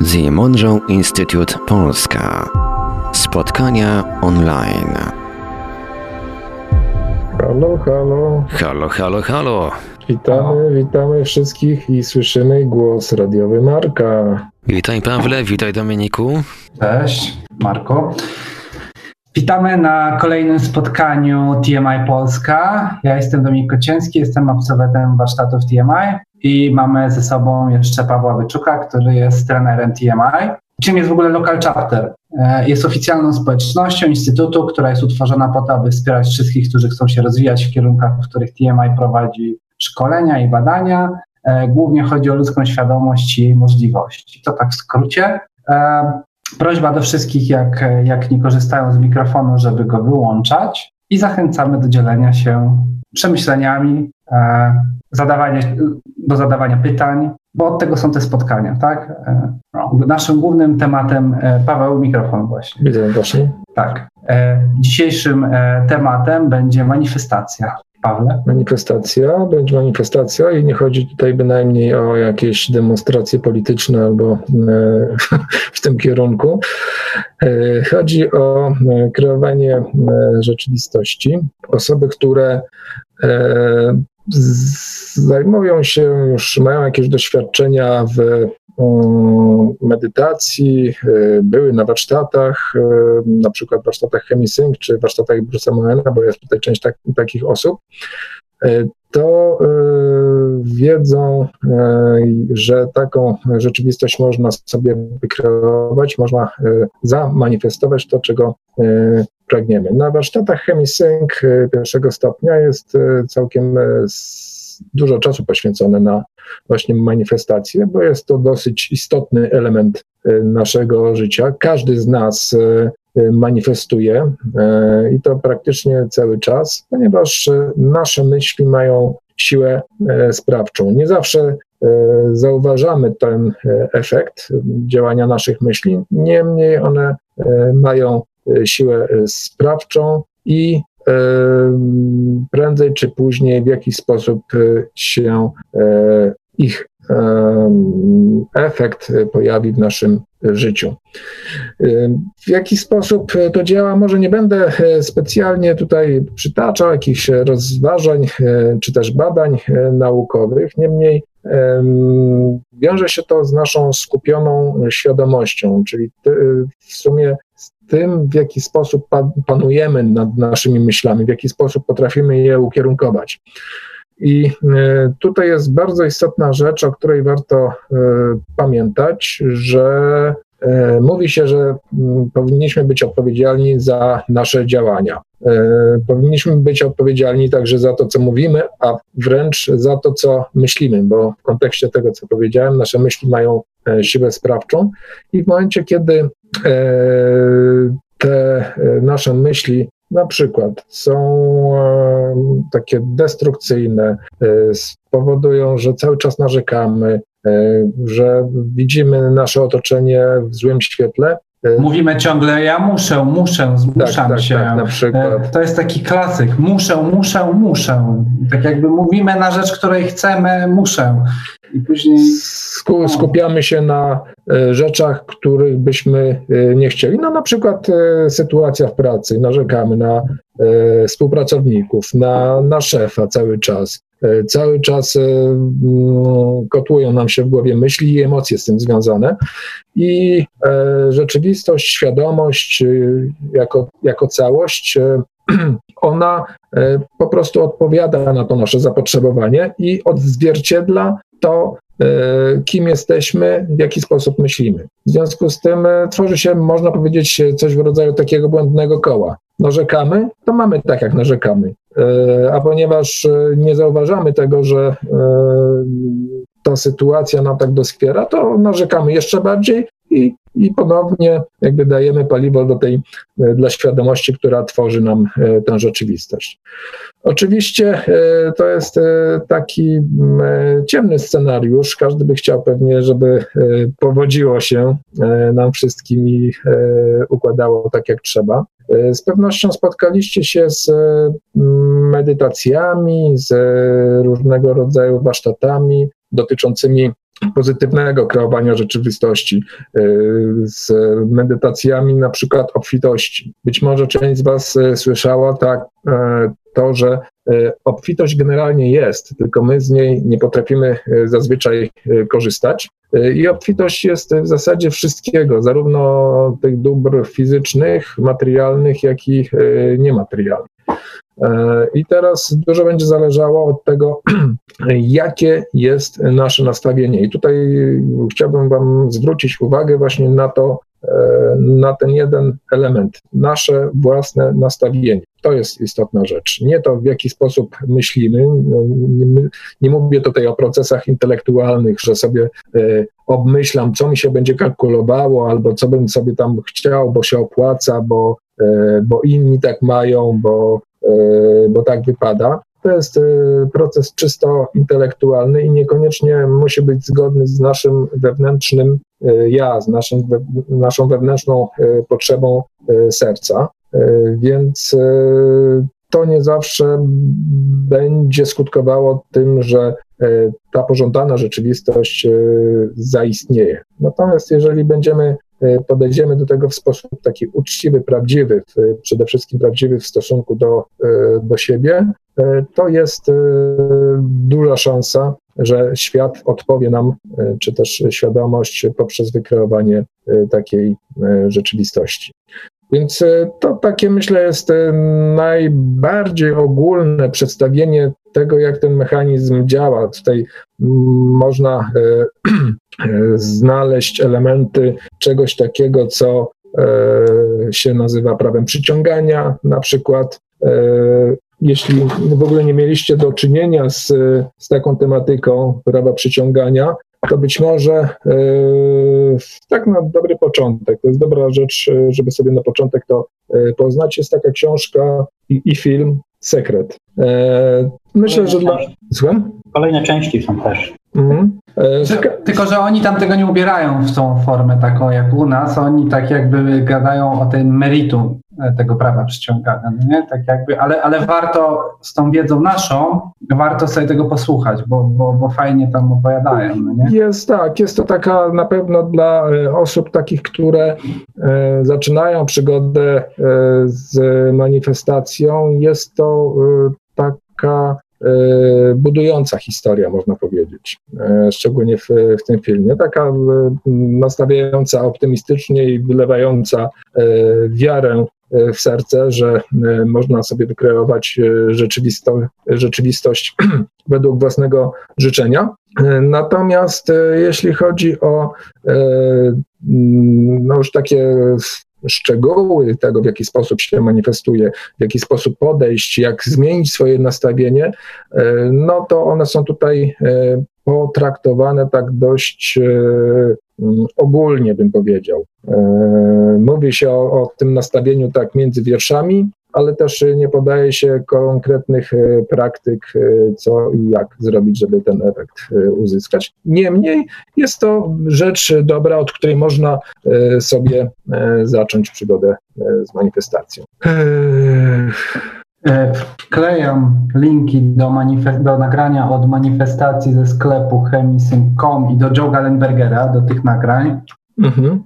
The Monroe Institute Polska. Spotkania online. Halo, halo. Halo, halo, halo. Witamy, witamy wszystkich i słyszymy głos radiowy Marka. Witaj Pawle, witaj Dominiku. Cześć, Marko. Witamy na kolejnym spotkaniu TMI Polska. Ja jestem Dominik Kocięcki, jestem absolwentem warsztatów TMI i mamy ze sobą jeszcze Pawła Wyczuka, który jest trenerem TMI. Czym jest w ogóle Local Chapter? E, jest oficjalną społecznością instytutu, która jest utworzona po to, aby wspierać wszystkich, którzy chcą się rozwijać w kierunkach, w których TMI prowadzi szkolenia i badania. E, głównie chodzi o ludzką świadomość i jej możliwości. To tak w skrócie. E, prośba do wszystkich, jak, jak nie korzystają z mikrofonu, żeby go wyłączać i zachęcamy do dzielenia się przemyśleniami, zadawanie, do zadawania pytań, bo od tego są te spotkania, tak? No, naszym głównym tematem, Paweł, mikrofon właśnie. Widzę właśnie. Tak. Dzisiejszym tematem będzie manifestacja. Pawle? Manifestacja, będzie manifestacja i nie chodzi tutaj bynajmniej o jakieś demonstracje polityczne albo w tym kierunku. Chodzi o kreowanie rzeczywistości. Osoby, które zajmują się już, mają jakieś doświadczenia w mm, medytacji, y, były na warsztatach, y, na przykład warsztatach ChemiSync czy warsztatach Bruce'a Moena, bo jest tutaj część tak, takich osób, y, to wiedzą, że taką rzeczywistość można sobie wykreować, można zamanifestować to, czego pragniemy. Na warsztatach ChemiSync pierwszego stopnia jest całkiem dużo czasu poświęcone na właśnie manifestację, bo jest to dosyć istotny element naszego życia. Każdy z nas manifestuje i to praktycznie cały czas, ponieważ nasze myśli mają siłę sprawczą. Nie zawsze zauważamy ten efekt działania naszych myśli, niemniej one mają siłę sprawczą i prędzej czy później w jakiś sposób się ich efekt pojawi w naszym życiu. W jaki sposób to działa, może nie będę specjalnie tutaj przytaczał jakichś rozważań czy też badań naukowych, niemniej wiąże się to z naszą skupioną świadomością, czyli w sumie tym, w jaki sposób panujemy nad naszymi myślami, w jaki sposób potrafimy je ukierunkować. I tutaj jest bardzo istotna rzecz, o której warto pamiętać, że mówi się, że powinniśmy być odpowiedzialni za nasze działania. Powinniśmy być odpowiedzialni także za to, co mówimy, a wręcz za to, co myślimy, bo w kontekście tego, co powiedziałem, nasze myśli mają siłę sprawczą i w momencie, kiedy te nasze myśli na przykład są takie destrukcyjne, spowodują, że cały czas narzekamy, że widzimy nasze otoczenie w złym świetle. Mówimy ciągle, ja muszę, muszę, zmuszam tak, tak, się. Tak, na przykład. To jest taki klasyk, muszę, muszę, muszę. Tak jakby mówimy na rzecz, której chcemy, muszę. I później... Skupiamy się na rzeczach, których byśmy nie chcieli. No na przykład sytuacja w pracy, narzekamy na współpracowników, na, na szefa cały czas. Cały czas kotłują nam się w głowie myśli i emocje z tym związane. I rzeczywistość, świadomość jako, jako całość, ona po prostu odpowiada na to nasze zapotrzebowanie i odzwierciedla to, kim jesteśmy, w jaki sposób myślimy. W związku z tym tworzy się, można powiedzieć, coś w rodzaju takiego błędnego koła. Narzekamy, to mamy tak, jak narzekamy. A ponieważ nie zauważamy tego, że ta sytuacja nam tak doskwiera, to narzekamy jeszcze bardziej i, i ponownie jakby dajemy paliwo do tej, dla świadomości, która tworzy nam tę rzeczywistość. Oczywiście to jest taki ciemny scenariusz. Każdy by chciał pewnie, żeby powodziło się nam wszystkim i układało tak, jak trzeba. Z pewnością spotkaliście się z medytacjami, z różnego rodzaju warsztatami dotyczącymi pozytywnego kreowania rzeczywistości, z medytacjami na przykład obfitości. Być może część z Was słyszała tak, to, że obfitość generalnie jest, tylko my z niej nie potrafimy zazwyczaj korzystać. I obfitość jest w zasadzie wszystkiego, zarówno tych dóbr fizycznych, materialnych, jak i niematerialnych. I teraz dużo będzie zależało od tego, jakie jest nasze nastawienie. I tutaj chciałbym Wam zwrócić uwagę właśnie na to, na ten jeden element, nasze własne nastawienie. To jest istotna rzecz. Nie to, w jaki sposób myślimy. Nie, nie mówię tutaj o procesach intelektualnych, że sobie e, obmyślam, co mi się będzie kalkulowało, albo co bym sobie tam chciał, bo się opłaca, bo, e, bo inni tak mają, bo E, bo tak wypada. To jest e, proces czysto intelektualny i niekoniecznie musi być zgodny z naszym wewnętrznym e, ja, z naszym, naszą wewnętrzną potrzebą serca. Więc to nie zawsze będzie skutkowało tym, że ta pożądana rzeczywistość zaistnieje. Natomiast jeżeli będziemy podejdziemy do tego w sposób taki uczciwy, prawdziwy, przede wszystkim prawdziwy w stosunku do, e, do siebie, e, to jest duża szansa, że świat odpowie nam, czy też świadomość poprzez wykreowanie takiej rzeczywistości. Więc to takie myślę jest najbardziej ogólne przedstawienie tego, jak ten mechanizm działa. Tutaj można znaleźć elementy czegoś takiego, co e, się nazywa prawem przyciągania, na przykład. E, jeśli w ogóle nie mieliście do czynienia z, z taką tematyką prawa przyciągania, to być może e, tak na dobry początek, to jest dobra rzecz, żeby sobie na początek to poznać. Jest taka książka i, i film Sekret. Myślę, że dla. Słucham? Kolejne części są też. Mhm. Tylko, że oni tam tego nie ubierają w tą formę taką jak u nas, oni tak jakby gadają o tym meritum e, tego prawa przyciągania, no nie? Tak jakby, ale, ale warto z tą wiedzą naszą, warto sobie tego posłuchać, bo, bo, bo fajnie tam opowiadają, no nie? Jest tak, jest to taka na pewno dla e, osób takich, które e, zaczynają przygodę e, z manifestacją, jest to e, taka E, budująca historia, można powiedzieć, e, szczególnie w, w tym filmie. Taka e, nastawiająca optymistycznie i wylewająca wiarę w serce, że można sobie wykreować rzeczywistość według własnego życzenia. Natomiast jeśli chodzi o no już takie szczegóły tego, w jaki sposób się manifestuje, w jaki sposób podejść, jak zmienić swoje nastawienie, e, no to one są tutaj e, potraktowane tak dość e, ogólnie, bym powiedział. Mówi się o, o tym nastawieniu tak między wierszami, ale też nie podaje się konkretnych e, praktyk, e, co i jak zrobić, żeby ten efekt e, uzyskać. Niemniej jest to rzecz dobra, od której można sobie zacząć przygodę z manifestacją. Wklejam linki do, do, nagrania od manifestacji ze sklepu chemisyn.com i do Joe Gallenbergera, do tych nagrań. Mhm.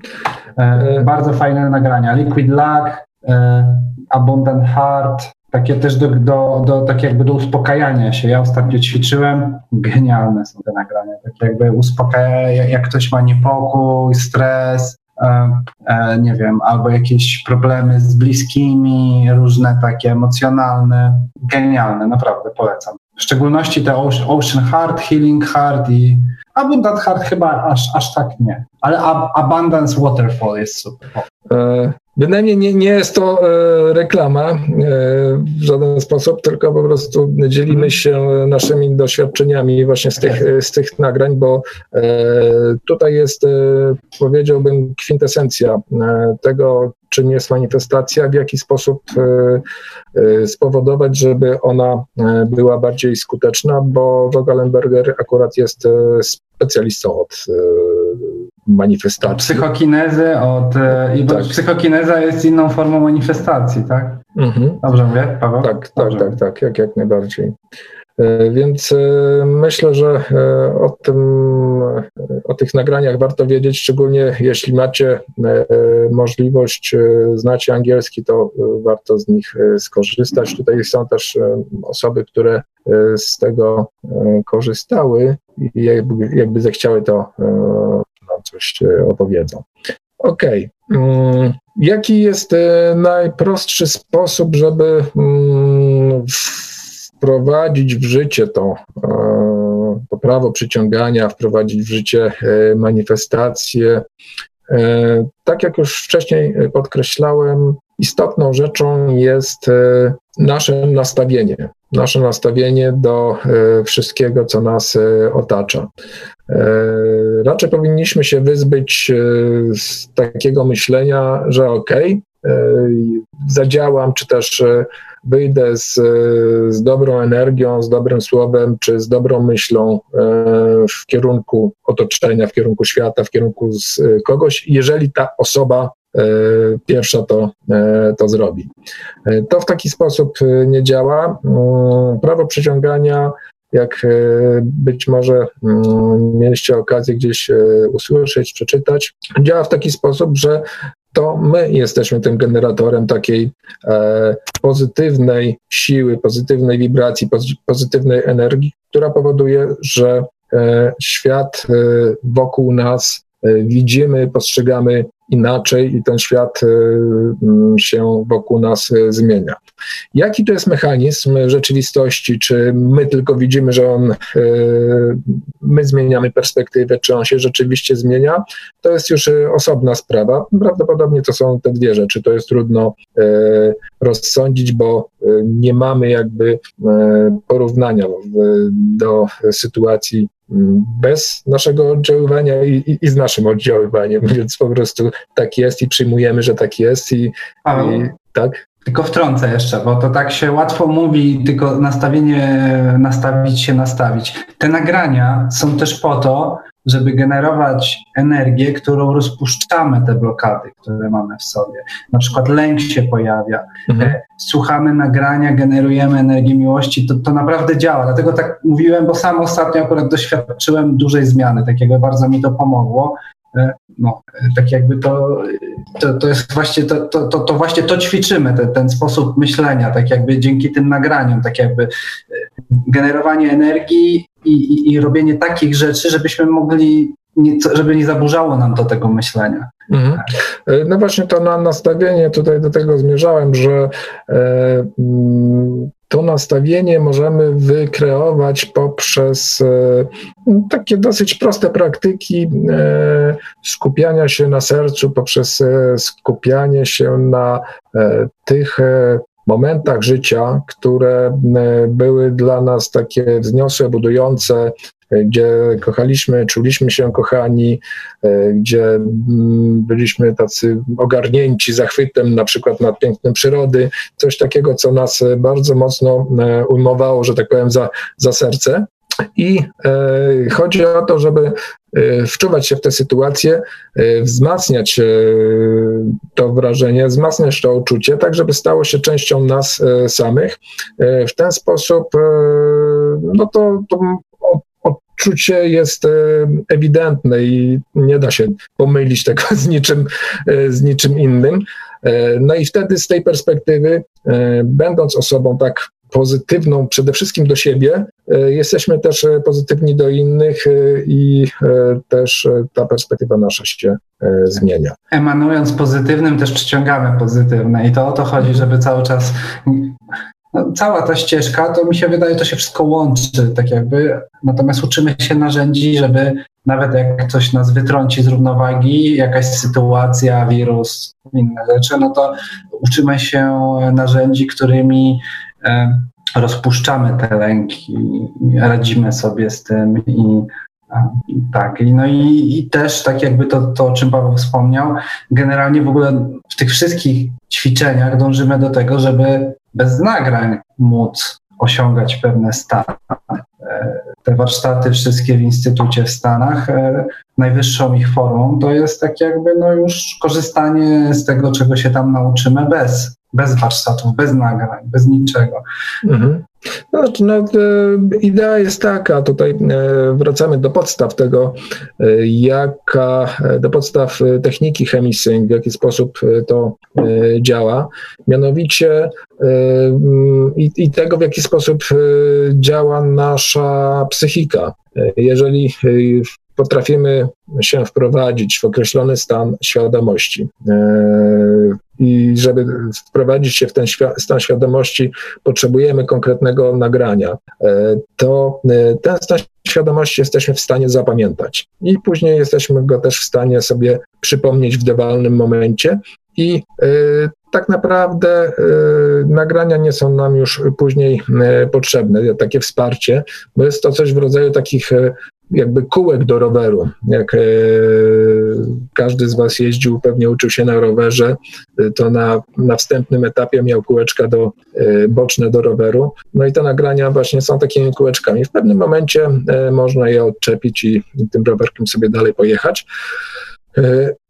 bardzo fajne nagrania. Liquid Luck, Abundant Heart, takie też do, do, do, tak jakby do uspokajania się. Ja ostatnio ćwiczyłem, genialne są te nagrania, tak jakby uspokaja, jak ktoś ma niepokój, stres, e, e, nie wiem, albo jakieś problemy z bliskimi, różne takie emocjonalne, genialne, naprawdę polecam. W szczególności te Ocean Heart, Healing Heart i Abundant Heart chyba aż, aż tak nie, ale Ab Abundance Waterfall jest super. Bynajmniej nie, nie jest to e, reklama e, w żaden sposób, tylko po prostu dzielimy mhm. się naszymi doświadczeniami właśnie z tych, z tych nagrań, bo e, tutaj jest, powiedziałbym, kwintesencja tego, czym jest manifestacja, w jaki sposób e, e, spowodować, żeby ona e, była bardziej skuteczna, bo Wogalenberger akurat jest specjalistą od manifestacji. Psychokinezy, od, i tak. psychokineza jest inną formą manifestacji, tak? Mhm. Dobrze mówię, Paweł? Tak, tak, tak, tak, jak, jak najbardziej. Więc myślę, że o tym, o tych nagraniach warto wiedzieć, szczególnie jeśli macie możliwość, znacie angielski, to warto z nich skorzystać. Tutaj są też osoby, które z tego korzystały i jakby, jakby zechciały, to nam coś opowiedzą. Okej. Okay. Mm, jaki jest e, najprostszy sposób, żeby mm, wprowadzić w życie to, e, to prawo przyciągania, wprowadzić w życie e, manifestacje? Tak jak już wcześniej podkreślałem, istotną rzeczą jest nasze nastawienie, nasze nastawienie do wszystkiego, co nas otacza. E, raczej powinniśmy się wyzbyć e, z takiego myślenia, że okej, okay, e, zadziałam, czy też wyjdę z, z dobrą energią, z dobrym słowem, czy z dobrą myślą w kierunku otoczenia, w kierunku świata, w kierunku kogoś, jeżeli ta osoba pierwsza to, to zrobi. To w taki sposób nie działa. Mm, prawo przyciągania jak e, być może mm, mieliście okazję gdzieś e, usłyszeć, przeczytać, działa w taki sposób, że to my jesteśmy tym generatorem takiej e, pozytywnej siły, pozytywnej wibracji, pozytywnej energii, która powoduje, że świat wokół nas widzimy, postrzegamy inaczej i ten świat y, mm, się wokół nas y, zmienia. Jaki to jest mechanizm rzeczywistości? Czy my tylko widzimy, że on, y, my zmieniamy perspektywę, czy on się rzeczywiście zmienia? To jest już osobna sprawa. Prawdopodobnie to są te dwie rzeczy. To jest trudno rozsądzić, bo nie mamy jakby porównania do sytuacji bez naszego oddziaływania i, i, i, z naszym oddziaływaniem, więc po prostu tak jest i przyjmujemy, że tak jest i, i tak. Tylko wtrącę jeszcze, bo to tak się łatwo mówi, tylko nastawienie, nastawić się, nastawić. Te nagrania są też po to, żeby generować energię, którą rozpuszczamy te blokady, które mamy w sobie. Na przykład lęk się pojawia, mhm. E, słuchamy nagrania, generujemy energię miłości, to, to naprawdę działa. Dlatego tak mówiłem, bo sam ostatnio akurat doświadczyłem dużej zmiany, takiego bardzo mi to pomogło. E, no, e, tak jakby to, to, to jest właśnie to, to, to, to właśnie to ćwiczymy, ten, ten sposób myślenia, tak jakby dzięki tym nagraniom, tak jakby generowanie energii i, i, robienie takich rzeczy, żebyśmy mogli, nie, żeby nie zaburzało nam to tego myślenia. Mhm. E, no właśnie to na nastawienie, tutaj do tego zmierzałem, że e, mm, to nastawienie możemy wykreować poprzez e, takie dosyć proste praktyki e, skupiania się na sercu, poprzez e, skupianie się na e, tych momentach życia, które e, były dla nas takie wzniosłe, budujące, e, gdzie kochaliśmy, czuliśmy się kochani, e, gdzie mm, byliśmy tacy ogarnięci zachwytem na przykład nad pięknem przyrody, coś takiego, co nas bardzo mocno ujmowało, że tak powiem, za, za serce. I e, chodzi o to, żeby wczuwać się w tę sytuację, e, wzmacniać e, to wrażenie, wzmacniać to uczucie, tak żeby stało się częścią nas samych. W ten sposób no to, to odczucie jest ewidentne i nie da się pomylić tego z niczym, z niczym innym. No i wtedy z tej perspektywy, będąc osobą tak pozytywną przede wszystkim do siebie, e, jesteśmy też e, pozytywni do innych e, i też ta perspektywa nasza się zmienia. Emanując pozytywnym, też przyciągamy pozytywne i to o to chodzi, żeby cały czas no, cała ta ścieżka, to mi się wydaje, to się wszystko łączy, tak jakby. Natomiast uczymy się narzędzi, żeby nawet jak coś nas wytrąci z równowagi, jakaś sytuacja, wirus, inne rzeczy, no to uczymy się narzędzi, którymi rozpuszczamy te lęki, radzimy sobie z tym i tak, no i, i też tak jakby to, to, o czym Paweł wspomniał, generalnie w ogóle w tych wszystkich ćwiczeniach dążymy do tego, żeby bez nagrań móc osiągać pewne stany. E, te warsztaty wszystkie w Instytucie w Stanach, e, najwyższą ich formą to jest tak jakby no już korzystanie z tego, czego się tam nauczymy bez bez warsztatów, bez nagrań, bez niczego. Mhm. No, znaczy, no, idea jest taka, tutaj wracamy do podstaw tego, jaka, do podstaw techniki chemisync, w jaki sposób to działa, mianowicie i, i tego, w jaki sposób działa nasza psychika. Jeżeli potrafimy się wprowadzić w określony stan świadomości. E, żeby wprowadzić się w ten stan świadomości, potrzebujemy konkretnego nagrania. E, to e, ten stan świadomości jesteśmy w stanie zapamiętać. I później jesteśmy go też w stanie sobie przypomnieć w dowolnym momencie. I tak naprawdę nagrania nie są nam już później potrzebne, takie wsparcie, bo jest to coś w rodzaju takich jakby kółek do roweru. Jak e, każdy z Was jeździł, pewnie uczył się na rowerze, e, to na, na wstępnym etapie miał kółeczka do, e, boczne do roweru. No i te nagrania właśnie są takimi kółeczkami. W pewnym momencie można je odczepić i tym rowerkiem sobie dalej pojechać.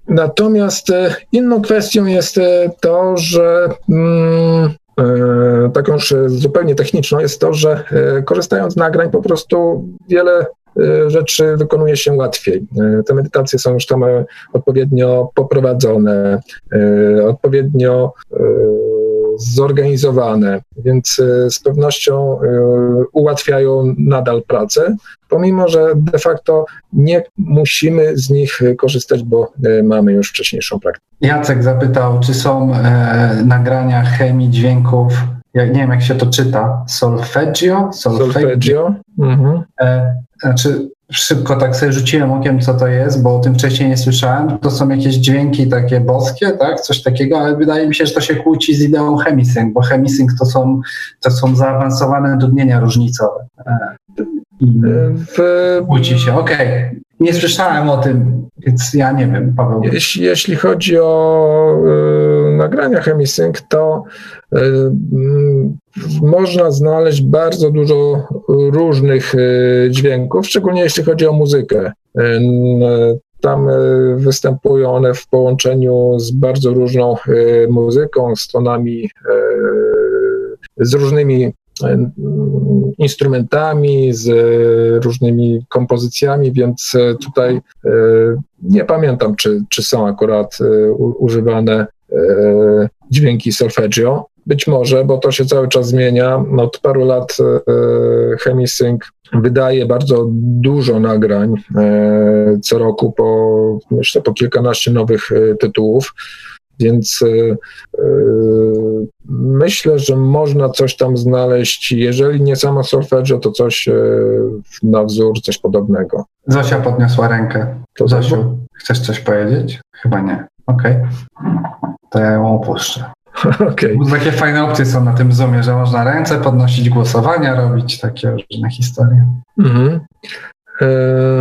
Natomiast inną kwestią jest to, że mm, taką już zupełnie techniczną jest to, że korzystając z nagrań po prostu wiele E, rzeczy wykonuje się łatwiej. E, te medytacje są już tam e, odpowiednio poprowadzone, odpowiednio zorganizowane, więc z pewnością ułatwiają nadal pracę, pomimo że de facto nie musimy z nich korzystać, bo mamy już wcześniejszą praktykę. Jacek zapytał, czy są nagrania chemii dźwięków jak, nie wiem jak się to czyta, solfeggio? Solfeggio. solfeggio. Mhm. E, znaczy, szybko tak sobie rzuciłem okiem, co to jest, bo o tym wcześniej nie słyszałem. To są jakieś dźwięki takie boskie, tak? Coś takiego, ale wydaje mi się, że to się kłóci z ideą chemisync, bo chemisync to są, to są zaawansowane dudnienia różnicowe. E, I w... Kłóci się, okej. Okay. Nie słyszałem o tym, więc ja nie wiem, Paweł. Jeśli, jeśli chodzi o y, nagrania chemisync, to y, y, można znaleźć bardzo dużo różnych y, dźwięków, szczególnie jeśli chodzi o muzykę. Y, tam występują one w połączeniu z bardzo różną muzyką, z tonami, z różnymi instrumentami, z różnymi kompozycjami, więc e, tutaj e, nie pamiętam, czy, czy są akurat e, używane dźwięki solfeggio. Być może, bo to się cały czas zmienia. Od paru lat Chemisync wydaje bardzo dużo nagrań co roku, po, myślę, po kilkanaście nowych tytułów. Więc y, y, myślę, że można coś tam znaleźć, jeżeli nie samo solfeggio, to coś y, na wzór, coś podobnego. Zosia podniosła rękę. To Zosiu, chcesz coś powiedzieć? Chyba nie. Okej. Okay. To ja ją opuszczę. Okay. Takie fajne opcje są na tym Zoomie, że można ręce podnosić, głosowania robić, takie różne historie. Mhm. Eee,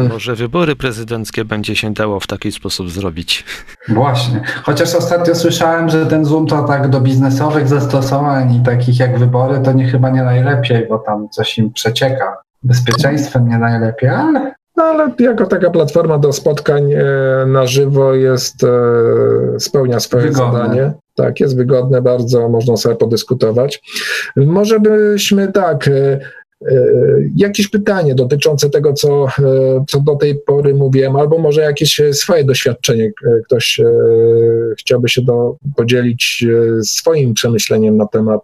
Może wybory prezydenckie będzie się dało w taki sposób zrobić. Właśnie. Chociaż ostatnio słyszałem, że ten Zoom to tak do biznesowych zastosowań i takich jak wybory to nie chyba nie najlepiej, bo tam coś im przecieka. Bezpieczeństwem nie najlepiej, ale no, ale jako taka platforma do spotkań e, na żywo jest, e, spełnia swoje wygodne. zadanie. Tak, jest wygodne bardzo, można sobie podyskutować. Może byśmy tak, e, E, jakieś pytanie dotyczące tego, co, e, co do tej pory mówiłem, albo może jakieś swoje doświadczenie, e, ktoś chciałby się do, podzielić swoim przemyśleniem na temat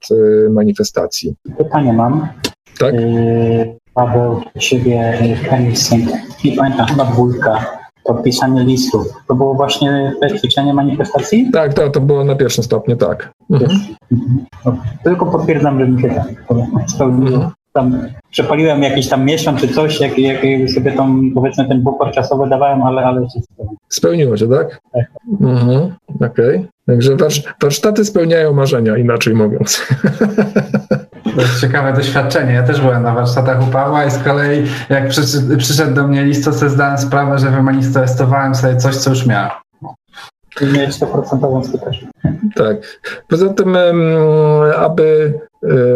manifestacji. Pytanie mam. Tak? Paweł, do ciebie Chemistync. Nie pamiętam, chyba dwójka. To pisanie listów. To było właśnie te ćwiczenie manifestacji? Tak, to, to było na pierwszym stopniu, tak. Mhm. Mhm. Tylko potwierdzam, że mi się tak spełniło. Mhm tam przepaliłem jakiś tam miesiąc czy coś, jak, jak sobie tą, powiedzmy ten bufor czasowy dawałem, ale, ale się spełniło. Spełniło się, tak? Tak. Mhm, Okej. Okay. Także warsztaty spełniają marzenia, inaczej mówiąc. To jest ciekawe doświadczenie. Ja też byłem na warsztatach u Pawła i z kolei jak przyszedł do mnie list, to sobie zdałem sprawę, że wymanifestowałem sobie coś, co już miałem. I mieć 100% skuteczność. Tak. Poza tym, aby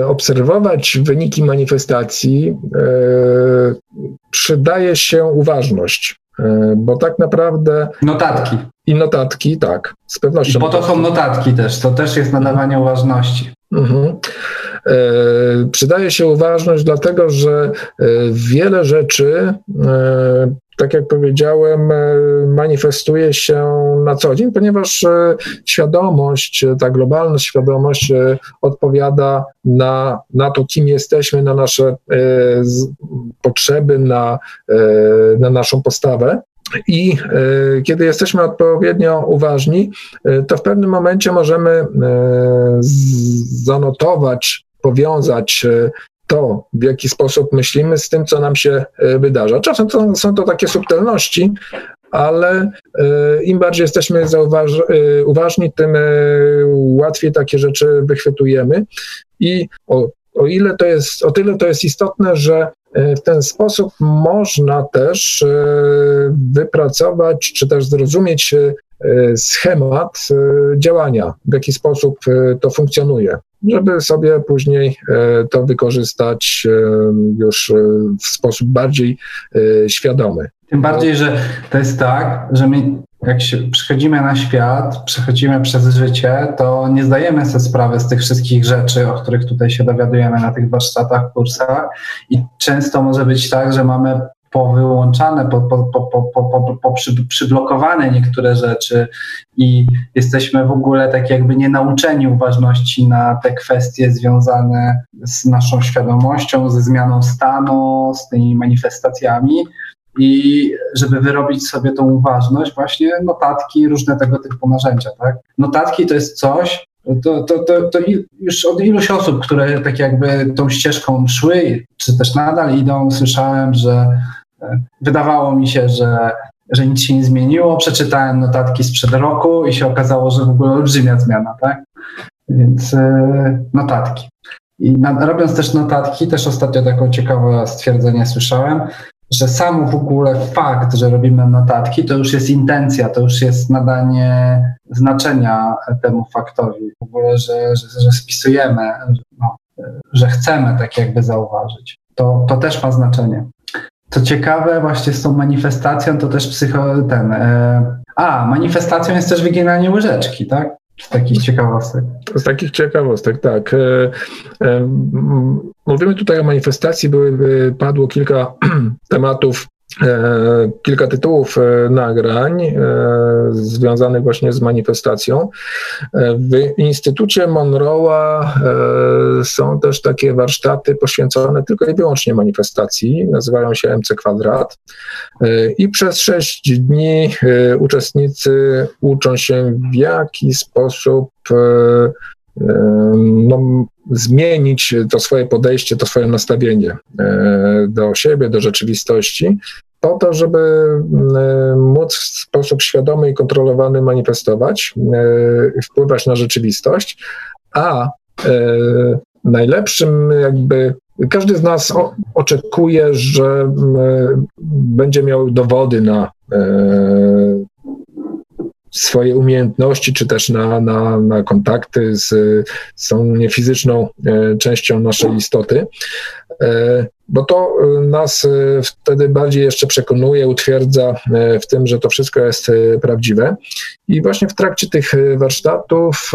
obserwować wyniki manifestacji, e, przydaje się uważność, e, bo tak naprawdę. Notatki. I notatki, tak, z pewnością. I po to są notatki też, to też jest nadawanie uważności. Mhm. Przydaje się uważność, dlatego że wiele rzeczy tak jak powiedziałem, manifestuje się na co dzień, ponieważ świadomość, ta globalna świadomość odpowiada na, na to, kim jesteśmy, na nasze potrzeby, na, na naszą postawę. I e, kiedy jesteśmy odpowiednio uważni, e, to w pewnym momencie możemy e, zanotować, powiązać to, w jaki sposób myślimy z tym, co nam się wydarza. Czasem to, są to takie subtelności, ale im bardziej jesteśmy zauważ, uważni, tym łatwiej takie rzeczy wychwytujemy. I o, o ile to jest, o tyle to jest istotne, że E, w ten sposób można też e, wypracować, czy też zrozumieć e, schemat działania, w jaki sposób to funkcjonuje, żeby sobie później to wykorzystać już w sposób bardziej świadomy. Tym bardziej, że to jest tak, że my jak się przychodzimy na świat, przechodzimy przez życie, to nie zdajemy sobie sprawy z tych wszystkich rzeczy, o których tutaj się dowiadujemy na tych warsztatach, kursach i często może być tak, że mamy powyłączane, po, po, po, po, po, przy, przyblokowane niektóre rzeczy i jesteśmy w ogóle tak jakby nie nauczeni uważności na te kwestie związane z naszą świadomością, ze zmianą stanu, z tymi manifestacjami, i żeby wyrobić sobie tą uważność, właśnie notatki, różne tego typu narzędzia. Tak? Notatki to jest coś, to, to, to, to już od iluś osób, które tak jakby tą ścieżką szły, czy też nadal idą, słyszałem, że e, wydawało mi się, że, że nic się nie zmieniło. Przeczytałem notatki sprzed roku i się okazało, że w ogóle olbrzymia zmiana, tak? Więc e, notatki. I na, robiąc też notatki, też ostatnio taką ciekawe stwierdzenie słyszałem, że sam w ogóle fakt, że robimy notatki, to już jest intencja, to już jest nadanie znaczenia temu faktowi. W ogóle, że, że, że spisujemy, no, że chcemy tak jakby zauważyć. To, to też ma znaczenie. Co ciekawe, właśnie z tą manifestacją, to też psycho, ten. E, a, manifestacją jest też wyginanie łyżeczki, tak? Z takich ciekawostek. Z takich ciekawostek, tak. E, e, mówimy tutaj o manifestacji, były, padło kilka tematów kilka tytułów e, nagrań e, związanych właśnie z manifestacją. W Instytucie Monroe'a są też takie warsztaty poświęcone tylko i wyłącznie manifestacji, nazywają się MC Kwadrat. I przez sześć dni uczestnicy uczą się, w jaki sposób no, zmienić to swoje podejście, to swoje nastawienie do siebie, do rzeczywistości, po to, żeby móc w sposób świadomy i kontrolowany manifestować, wpływać na rzeczywistość, a najlepszym jakby każdy z nas oczekuje, że będzie miał dowody na swoje umiejętności, czy też na, na, na kontakty z, z tą niefizyczną e, częścią naszej istoty, e, bo to nas e, wtedy bardziej jeszcze przekonuje, utwierdza w tym, że to wszystko jest prawdziwe. I właśnie w trakcie tych warsztatów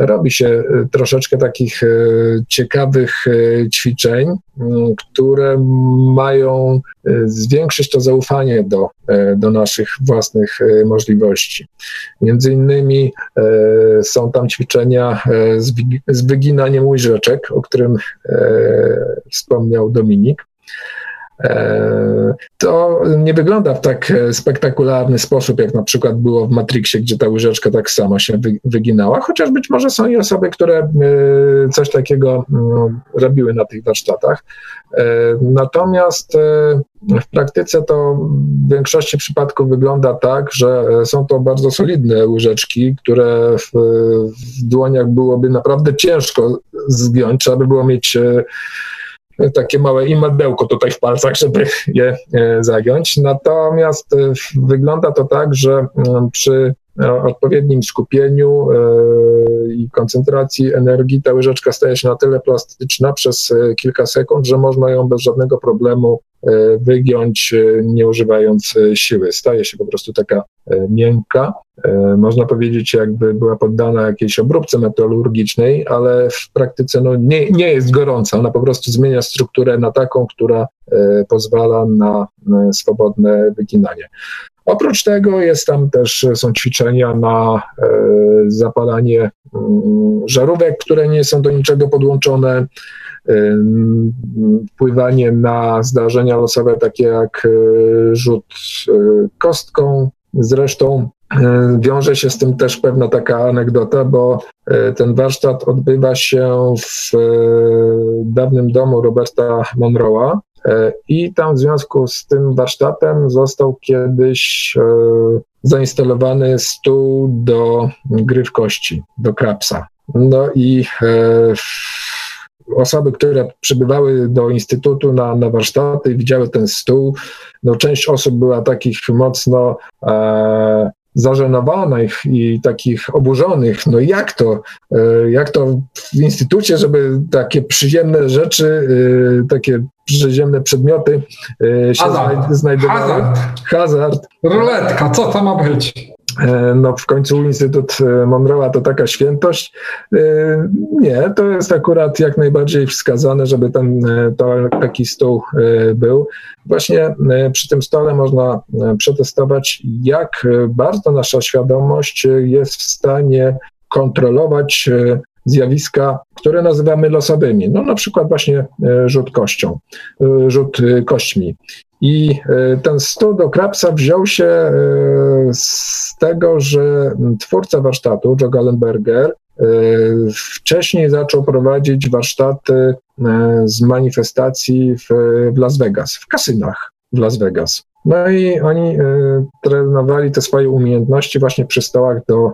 robi się y, troszeczkę takich y, ciekawych y, ćwiczeń, które mają zwiększyć to zaufanie do, do naszych własnych możliwości. Między innymi są tam ćwiczenia z wyginaniem łyżeczek, o którym wspomniał Dominik. E, to nie wygląda w tak spektakularny sposób, jak na przykład było w Matrixie, gdzie ta łyżeczka tak samo się wyginała, chociaż być może są i osoby, które e, coś takiego mm, robiły na tych warsztatach. E, natomiast w praktyce to w większości przypadków wygląda tak, że są to bardzo solidne łyżeczki, które w, w dłoniach byłoby naprawdę ciężko zgiąć. Trzeba by było mieć takie małe imadełko tutaj w palcach, żeby je e, zagiąć. Natomiast e, wygląda to tak, że mm, przy e, odpowiednim skupieniu i koncentracji energii ta łyżeczka staje się na tyle plastyczna przez kilka sekund, że można ją bez żadnego problemu wygiąć, nie używając siły. Staje się po prostu taka miękka. E, można powiedzieć, jakby była poddana jakiejś obróbce metalurgicznej, ale w praktyce no, nie, nie jest gorąca. Ona po prostu zmienia strukturę na taką, która e, pozwala na swobodne wyginanie. Oprócz tego jest tam też, są ćwiczenia na zapalanie mm, żarówek, które nie są do niczego podłączone, wpływanie na zdarzenia losowe, takie jak rzut kostką. Zresztą wiąże się z tym też pewna taka anegdota, bo ten warsztat odbywa się w dawnym domu Roberta Monroe'a. I tam w związku z tym warsztatem został kiedyś zainstalowany stół do gry w kości, do krapsa. No i osoby, które przybywały do instytutu na, na warsztaty, widziały ten stół. No, część osób była takich mocno e, zażenowanych i takich oburzonych. No jak to? E, jak to w instytucie, żeby takie przyziemne rzeczy, e, takie przyziemne przedmioty e, się Hazard. znajdowały? Hazard. Hazard. Ruletka, co to ma być? E, no w końcu Instytut e, Monroe'a to taka świętość. E, nie, to jest akurat jak najbardziej wskazane, żeby ten to, taki stół był. Właśnie przy tym stole można przetestować, jak bardzo nasza świadomość jest w stanie kontrolować zjawiska, które nazywamy losowymi. No na przykład właśnie rzut kością, rzut kośćmi. I e, ten stół do Krapsa wziął się e, z tego, że twórca warsztatu, Joe Gallenberger, e, wcześniej zaczął prowadzić warsztaty z manifestacji w, w Las Vegas, w kasynach w Las Vegas. No i oni trenowali te swoje umiejętności właśnie przy stołach do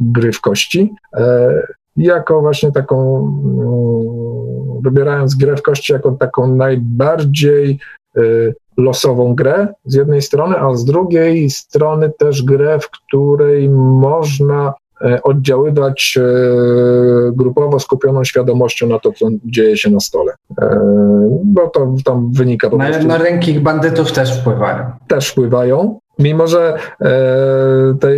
gry w kości jako właśnie taką, mm, wybierając grę w kości jako taką najbardziej losową grę z jednej strony, a z drugiej strony też grę, w której można e, oddziaływać e, grupowo skupioną świadomością na to, co dzieje się na stole. E, bo to tam wynika po na, prostu. Na ręki bandytów też wpływają. Też wpływają. Mimo, że te,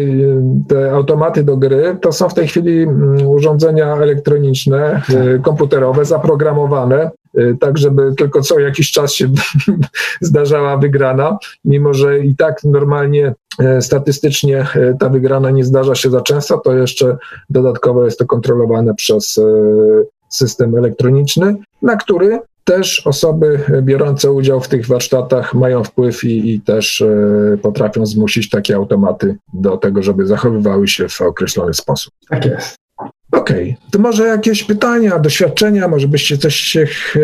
te, automaty do gry to są w tej chwili mm, urządzenia elektroniczne, komputerowe, zaprogramowane, Y, tak żeby tylko co jakiś czas się zdarzała wygrana, mimo że i tak normalnie e, statystycznie e, ta wygrana nie zdarza się za często, to jeszcze dodatkowo jest to kontrolowane przez e, system elektroniczny, na który też osoby biorące udział w tych warsztatach mają wpływ i, i też potrafią zmusić takie automaty do tego, żeby zachowywały się w określony sposób. Tak jest. Okej, okay. to może jakieś pytania, doświadczenia, może byście coś się ch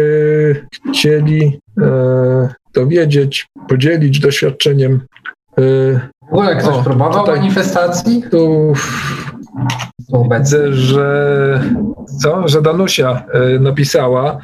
chcieli e, dowiedzieć, podzielić doświadczeniem. E, w ogóle ktoś o, próbował tutaj, manifestacji? Tu widzę, że co? Że Danusia e, napisała,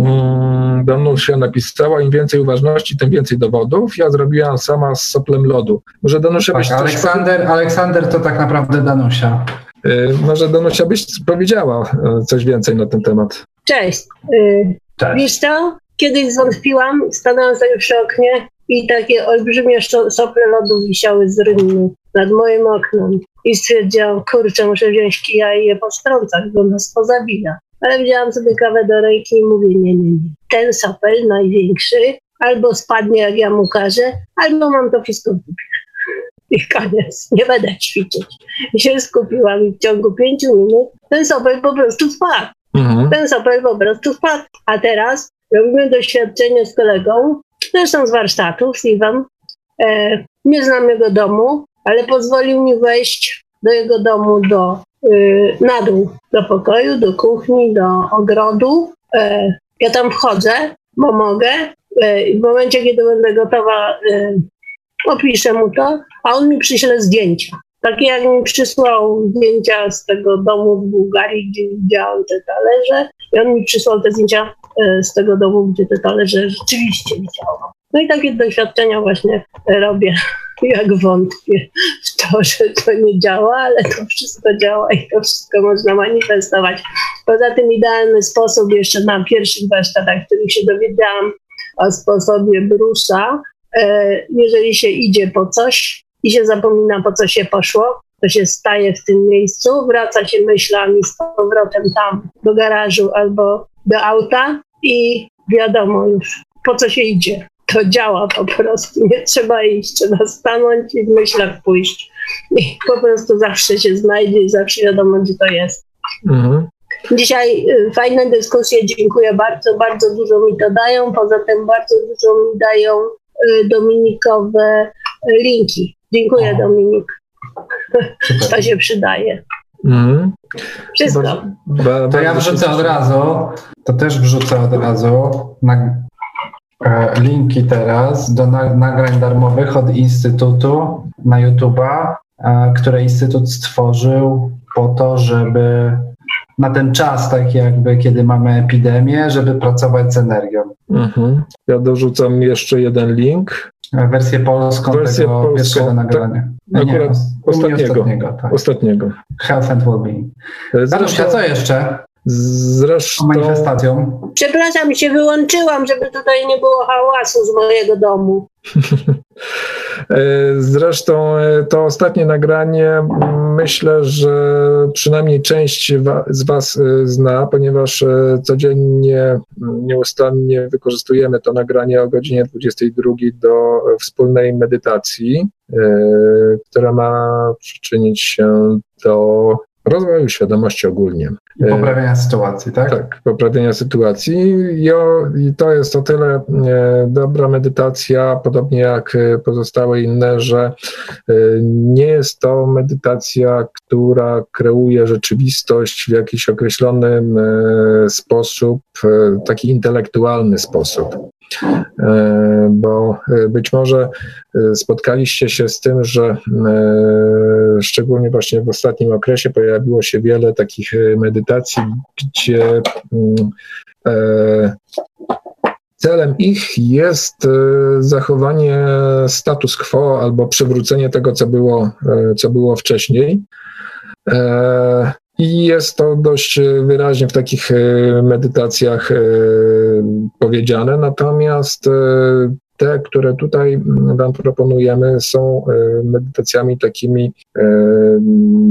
mm, Danusia napisała, im więcej uważności, tym więcej dowodów. Ja zrobiłam sama z soplem lodu. Może Danusia tak, byś Aleksander, Aleksander to tak naprawdę Danusia. Y, może Danusia byś powiedziała y, coś więcej na ten temat. Cześć. Y, Cześć. Wiesz co? Kiedyś zwątpiłam, stanęłam sobie przy oknie i takie olbrzymie sople lodu wisiały z rynnu nad moim oknem. I stwierdziłam, kurczę, muszę wziąć kija i je postrącać, bo nas pozabija. Ale wzięłam sobie kawę do ręki i mówię, nie, nie, nie. Ten sopel największy albo spadnie, jak ja mu każę, albo mam to wszystko w i koniec, nie będę ćwiczyć. I się skupiłam i w ciągu pięciu minut ten sopel po prostu spadł. Mhm. Ten sopel po prostu spadł. A teraz robimy doświadczenie z kolegą, zresztą z warsztatu, z. E, nie znam jego domu, ale pozwolił mi wejść do jego domu do, y, na dół, do pokoju, do kuchni, do ogrodu. E, ja tam wchodzę, bo mogę. E, w momencie, kiedy będę gotowa y, opiszę mu to, a on mi przyśle zdjęcia. Takie jak mi przysłał zdjęcia z tego domu w Bułgarii, gdzie widziałam te talerze i on mi przysłał te zdjęcia z tego domu, gdzie te talerze rzeczywiście widziałam. No i takie doświadczenia właśnie robię, jak wątpię w to, że to nie działa, ale to wszystko działa i to wszystko można manifestować. Poza tym idealny sposób jeszcze na pierwszych warsztatach, których się dowiedziałam o sposobie Brusa, E, jeżeli się idzie po coś, i się zapomina, po co się poszło. To się staje w tym miejscu, wraca się myślami z powrotem tam do garażu albo do auta i wiadomo już, po co się idzie. To działa po prostu. Nie trzeba iść, trzeba stanąć i w myślach pójść. I po prostu zawsze się znajdzie i zawsze wiadomo, gdzie to jest. Mhm. Dzisiaj y, fajne dyskusje, dziękuję bardzo, bardzo dużo mi to dają. Poza tym bardzo dużo mi dają y, Dominikowe y, linki. Dziękuję. Dominik. To się przydaje. Mhm. Wszystko. Ba, to ja wrzucę od razu, to też wrzucę od razu na, e, linki teraz do na, nagrań darmowych od Instytutu na YouTube'a, e, które Instytut stworzył po to, żeby na ten czas, tak jakby kiedy mamy epidemię, żeby pracować z energią. Mhm. Ja dorzucam jeszcze jeden link. Wersję polską Wersję tego polską, pierwszego nagrania. Akurat nie, ostatniego. Ostatniego, tak. ostatniego. Health and Wellbeing. Zresztą, co jeszcze? Zresztą. manifestacją. Przepraszam, się wyłączyłam, żeby tutaj nie było hałasu z mojego domu. E, zresztą e, to ostatnie nagranie myślę, że przynajmniej część z Was e, zna, ponieważ codziennie nieustannie wykorzystujemy to nagranie o godzinie 22 do wspólnej medytacji, która ma przyczynić się do rozwoju świadomości ogólnie. I poprawienia sytuacji, tak? Tak, poprawienia sytuacji. I, o, I, to jest o tyle e, dobra medytacja, podobnie jak e, pozostałe inne, że e, nie jest to medytacja, która kreuje rzeczywistość w jakiś określony sposób, taki intelektualny sposób. E, bo e, być może e, spotkaliście się z tym, że szczególnie właśnie w ostatnim okresie pojawiło się wiele takich medytacji, gdzie mm, celem ich jest zachowanie status quo albo przywrócenie tego, co było, co było wcześniej. I jest to dość e, wyraźnie w takich e, medytacjach e, powiedziane. Natomiast te, które tutaj mm, Wam proponujemy, są medytacjami takimi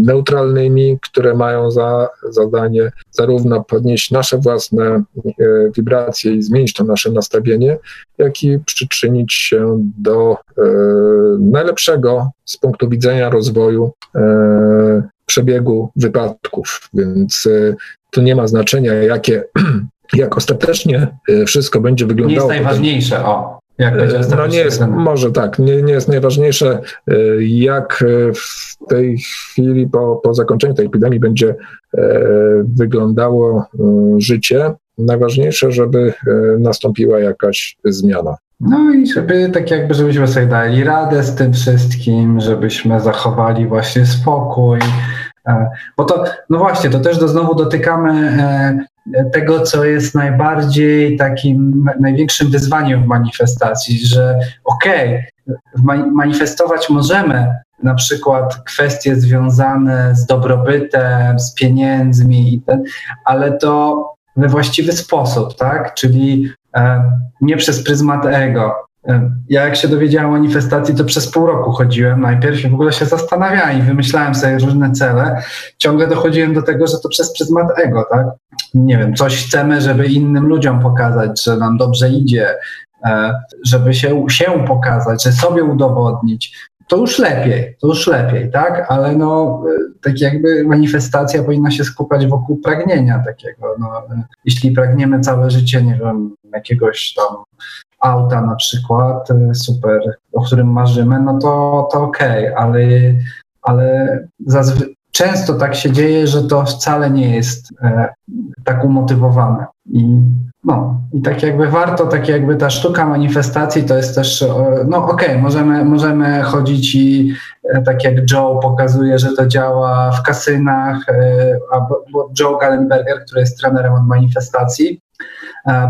neutralnymi, które mają za zadanie zarówno podnieść nasze własne wibracje i zmienić to nasze nastawienie, jak i przyczynić się do najlepszego z punktu widzenia rozwoju przebiegu wypadków, więc e, to nie ma znaczenia, jakie, jak ostatecznie e, wszystko będzie wyglądało. Nie jest najważniejsze, o. Jak e, będzie no nie jest, może tak, nie, nie jest najważniejsze, jak w tej chwili po, po zakończeniu tej epidemii będzie wyglądało życie. Najważniejsze, żeby nastąpiła jakaś zmiana. No i żeby tak jakby, żebyśmy sobie dali radę z tym wszystkim, żebyśmy zachowali właśnie spokój. E, bo to, no właśnie, to też do, znowu dotykamy e, tego, co jest najbardziej takim największym wyzwaniem w manifestacji, że okej, okay, manifestować możemy na przykład kwestie związane z dobrobytem, z pieniędzmi, ale to we właściwy sposób, tak? Czyli E, nie przez pryzmat ego. E, ja jak się dowiedziałem o manifestacji, to przez pół roku chodziłem najpierw i w ogóle się zastanawiałem i wymyślałem sobie różne cele. Ciągle dochodziłem do tego, że to przez pryzmat ego, tak? Nie wiem, coś chcemy, żeby innym ludziom pokazać, że nam dobrze idzie, e, żeby się, się pokazać, że sobie udowodnić to już lepiej, to już lepiej, tak? Ale no, tak jakby manifestacja powinna się skupiać wokół pragnienia takiego. No, jeśli pragniemy całe życie, nie wiem, jakiegoś tam auta na przykład, super, o którym marzymy, no to, to okej, okay, ale, ale zazwy- często tak się dzieje, że to wcale nie jest e, tak umotywowane. I no, i tak jakby warto, tak jakby ta sztuka manifestacji to jest też, no okej, okay, możemy, możemy chodzić i e, tak jak Joe pokazuje, że to działa w kasynach, e, a Joe Gallenberger, który jest trenerem od manifestacji,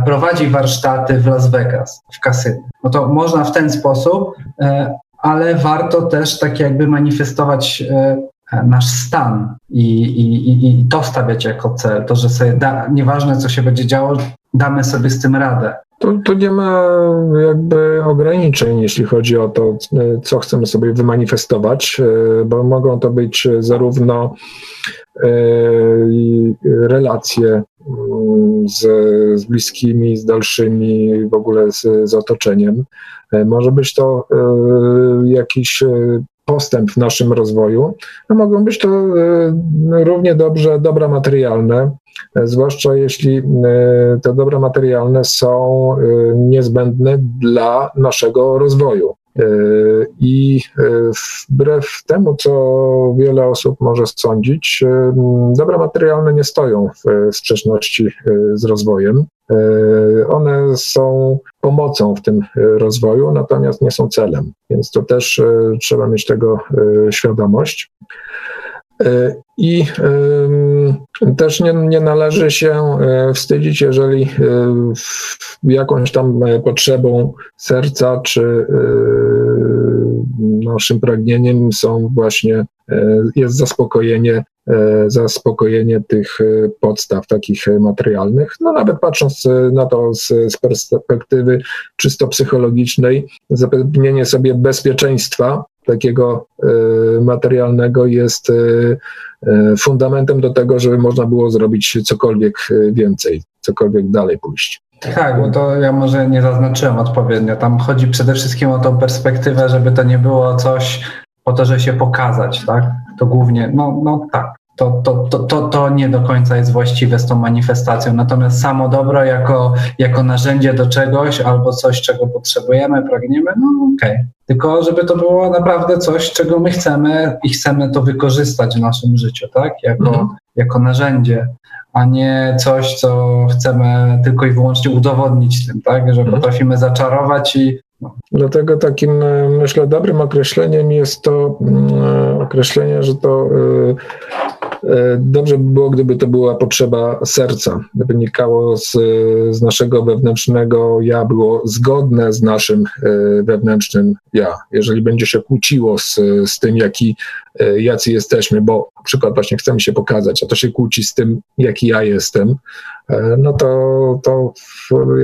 prowadzi warsztaty w Las Vegas, w kasynie. No to można w ten sposób, ale warto też tak jakby manifestować nasz stan i, i, i to stawiać jako cel, to, że sobie da, nieważne co się będzie działo, damy sobie z tym radę. Tu, tu nie ma jakby ograniczeń, jeśli chodzi o to, co chcemy sobie wymanifestować, bo mogą to być zarówno relacje mm, z, z bliskimi, z dalszymi, w ogóle z, z otoczeniem. Może być to jakiś postęp w naszym rozwoju, a mogą być to równie dobrze dobra materialne, zwłaszcza jeśli te dobra materialne są niezbędne dla naszego rozwoju. I wbrew temu, co wiele osób może sądzić, dobra materialne nie stoją w sprzeczności z rozwojem. One są pomocą w tym rozwoju, natomiast nie są celem, więc to też trzeba mieć tego świadomość. I też nie, nie, należy się wstydzić, jeżeli jakąś tam potrzebą serca czy naszym pragnieniem są właśnie, jest zaspokojenie, zaspokojenie tych podstaw takich materialnych. No nawet patrząc na to z, z perspektywy czysto psychologicznej, zapewnienie sobie bezpieczeństwa takiego materialnego jest fundamentem do tego, żeby można było zrobić cokolwiek więcej, cokolwiek dalej pójść. Tak, bo to ja może nie zaznaczyłem odpowiednio. Tam chodzi przede wszystkim o tą perspektywę, żeby to nie było coś po to, że się pokazać, tak? To głównie, no, no tak, to, to, to, to, to nie do końca jest właściwe z tą manifestacją. Natomiast samo dobro jako, jako narzędzie do czegoś albo coś, czego potrzebujemy, pragniemy, no okej. Okay. Tylko żeby to było naprawdę coś, czego my chcemy i chcemy to wykorzystać w naszym życiu, tak? Jako, mhm. jako narzędzie, a nie coś, co chcemy tylko i wyłącznie udowodnić tym, tak? Że mhm. potrafimy zaczarować i. Dlatego takim, myślę, dobrym określeniem jest to mm, określenie, że to E, dobrze by było, gdyby to była potrzeba serca, wynikało z, z naszego wewnętrznego ja, było zgodne z naszym e, wewnętrznym ja. Jeżeli będzie się kłóciło z, z tym, jaki, e, jacy jesteśmy, bo na przykład właśnie chcemy się pokazać, a to się kłóci z tym, jaki ja jestem, no to, to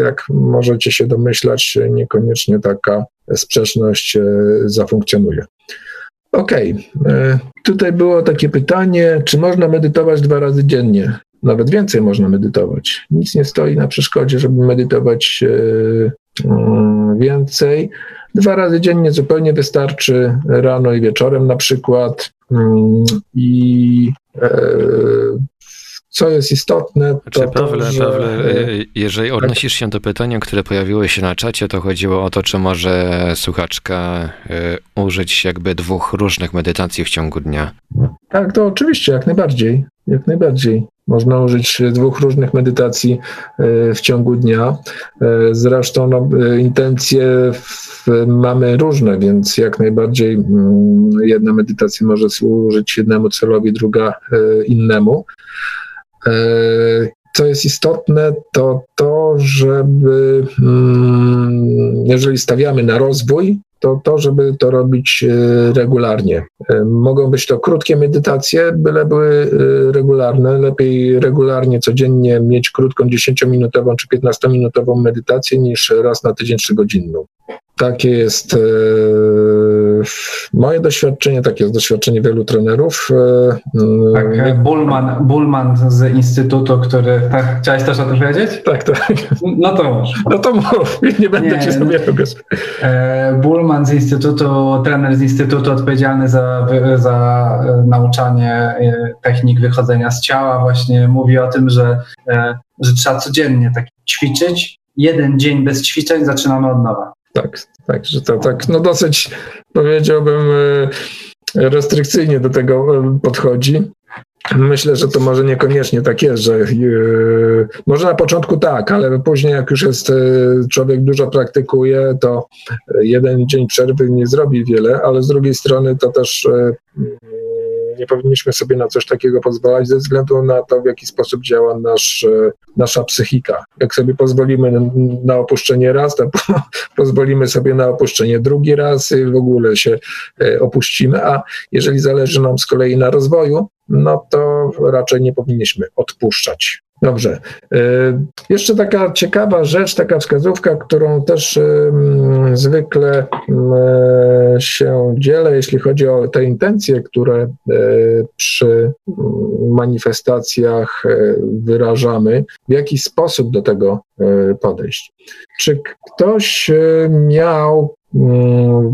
jak możecie się domyślać, niekoniecznie taka sprzeczność zafunkcjonuje. Okej, okay. E, tutaj było takie pytanie, czy można medytować dwa razy dziennie? Nawet więcej można medytować. Nic nie stoi na przeszkodzie, żeby medytować e, mm, więcej. Dwa razy dziennie zupełnie wystarczy, rano i wieczorem na przykład. Mm, I e, co jest istotne, to znaczy, Pawle, to, że... Pawle, y, jeżeli tak. odnosisz się do pytania, które pojawiło się na czacie, to chodziło o to, czy może słuchaczka y, użyć jakby dwóch różnych medytacji w ciągu dnia. Tak, to oczywiście, jak najbardziej. Jak najbardziej. Można użyć dwóch różnych medytacji y, w ciągu dnia. Zresztą no, intencje mamy różne, więc jak najbardziej mm, jedna medytacja może służyć jednemu celowi, druga innemu. E, co jest istotne, to to, żeby mm, jeżeli stawiamy na rozwój, to to, żeby to robić e, regularnie. E, mogą być to krótkie medytacje, byle były regularne. Lepiej regularnie, codziennie mieć krótką 10-minutową czy 15-minutową medytację niż raz na tydzień 3-godzinną. Takie jest e, moje doświadczenie, takie jest doświadczenie wielu trenerów. E, tak, e, Bullman, Bullman z Instytutu, który... Tak, chciałeś też o tym powiedzieć? Tak, tak. No to mów. No to mów, nie będę nie, cię zabierał. Bullman z Instytutu, trener z Instytutu odpowiedzialny za, za nauczanie technik wychodzenia z ciała właśnie mówi o tym, że, że trzeba codziennie tak ćwiczyć. Jeden dzień bez ćwiczeń zaczynamy od nowa. Tak, tak, że to tak, no dosyć powiedziałbym e, restrykcyjnie do tego e, podchodzi. Myślę, że to może niekoniecznie tak jest, że yy, może na początku tak, ale później jak już jest człowiek dużo praktykuje, to jeden dzień przerwy nie zrobi wiele, ale z drugiej strony to też yy, nie powinniśmy sobie na coś takiego pozwalać ze względu na to, w jaki sposób działa nasz, e, nasza psychika. Jak sobie pozwolimy na opuszczenie raz, to pozwolimy sobie na opuszczenie drugi raz i w ogóle się e, opuścimy, a jeżeli zależy nam z kolei na rozwoju, no to raczej nie powinniśmy odpuszczać. Dobrze. E, jeszcze taka ciekawa rzecz, taka wskazówka, którą też zwykle się dzielę, jeśli chodzi o te intencje, które e, przy manifestacjach e, wyrażamy, w jaki sposób do tego podejść. Czy ktoś miał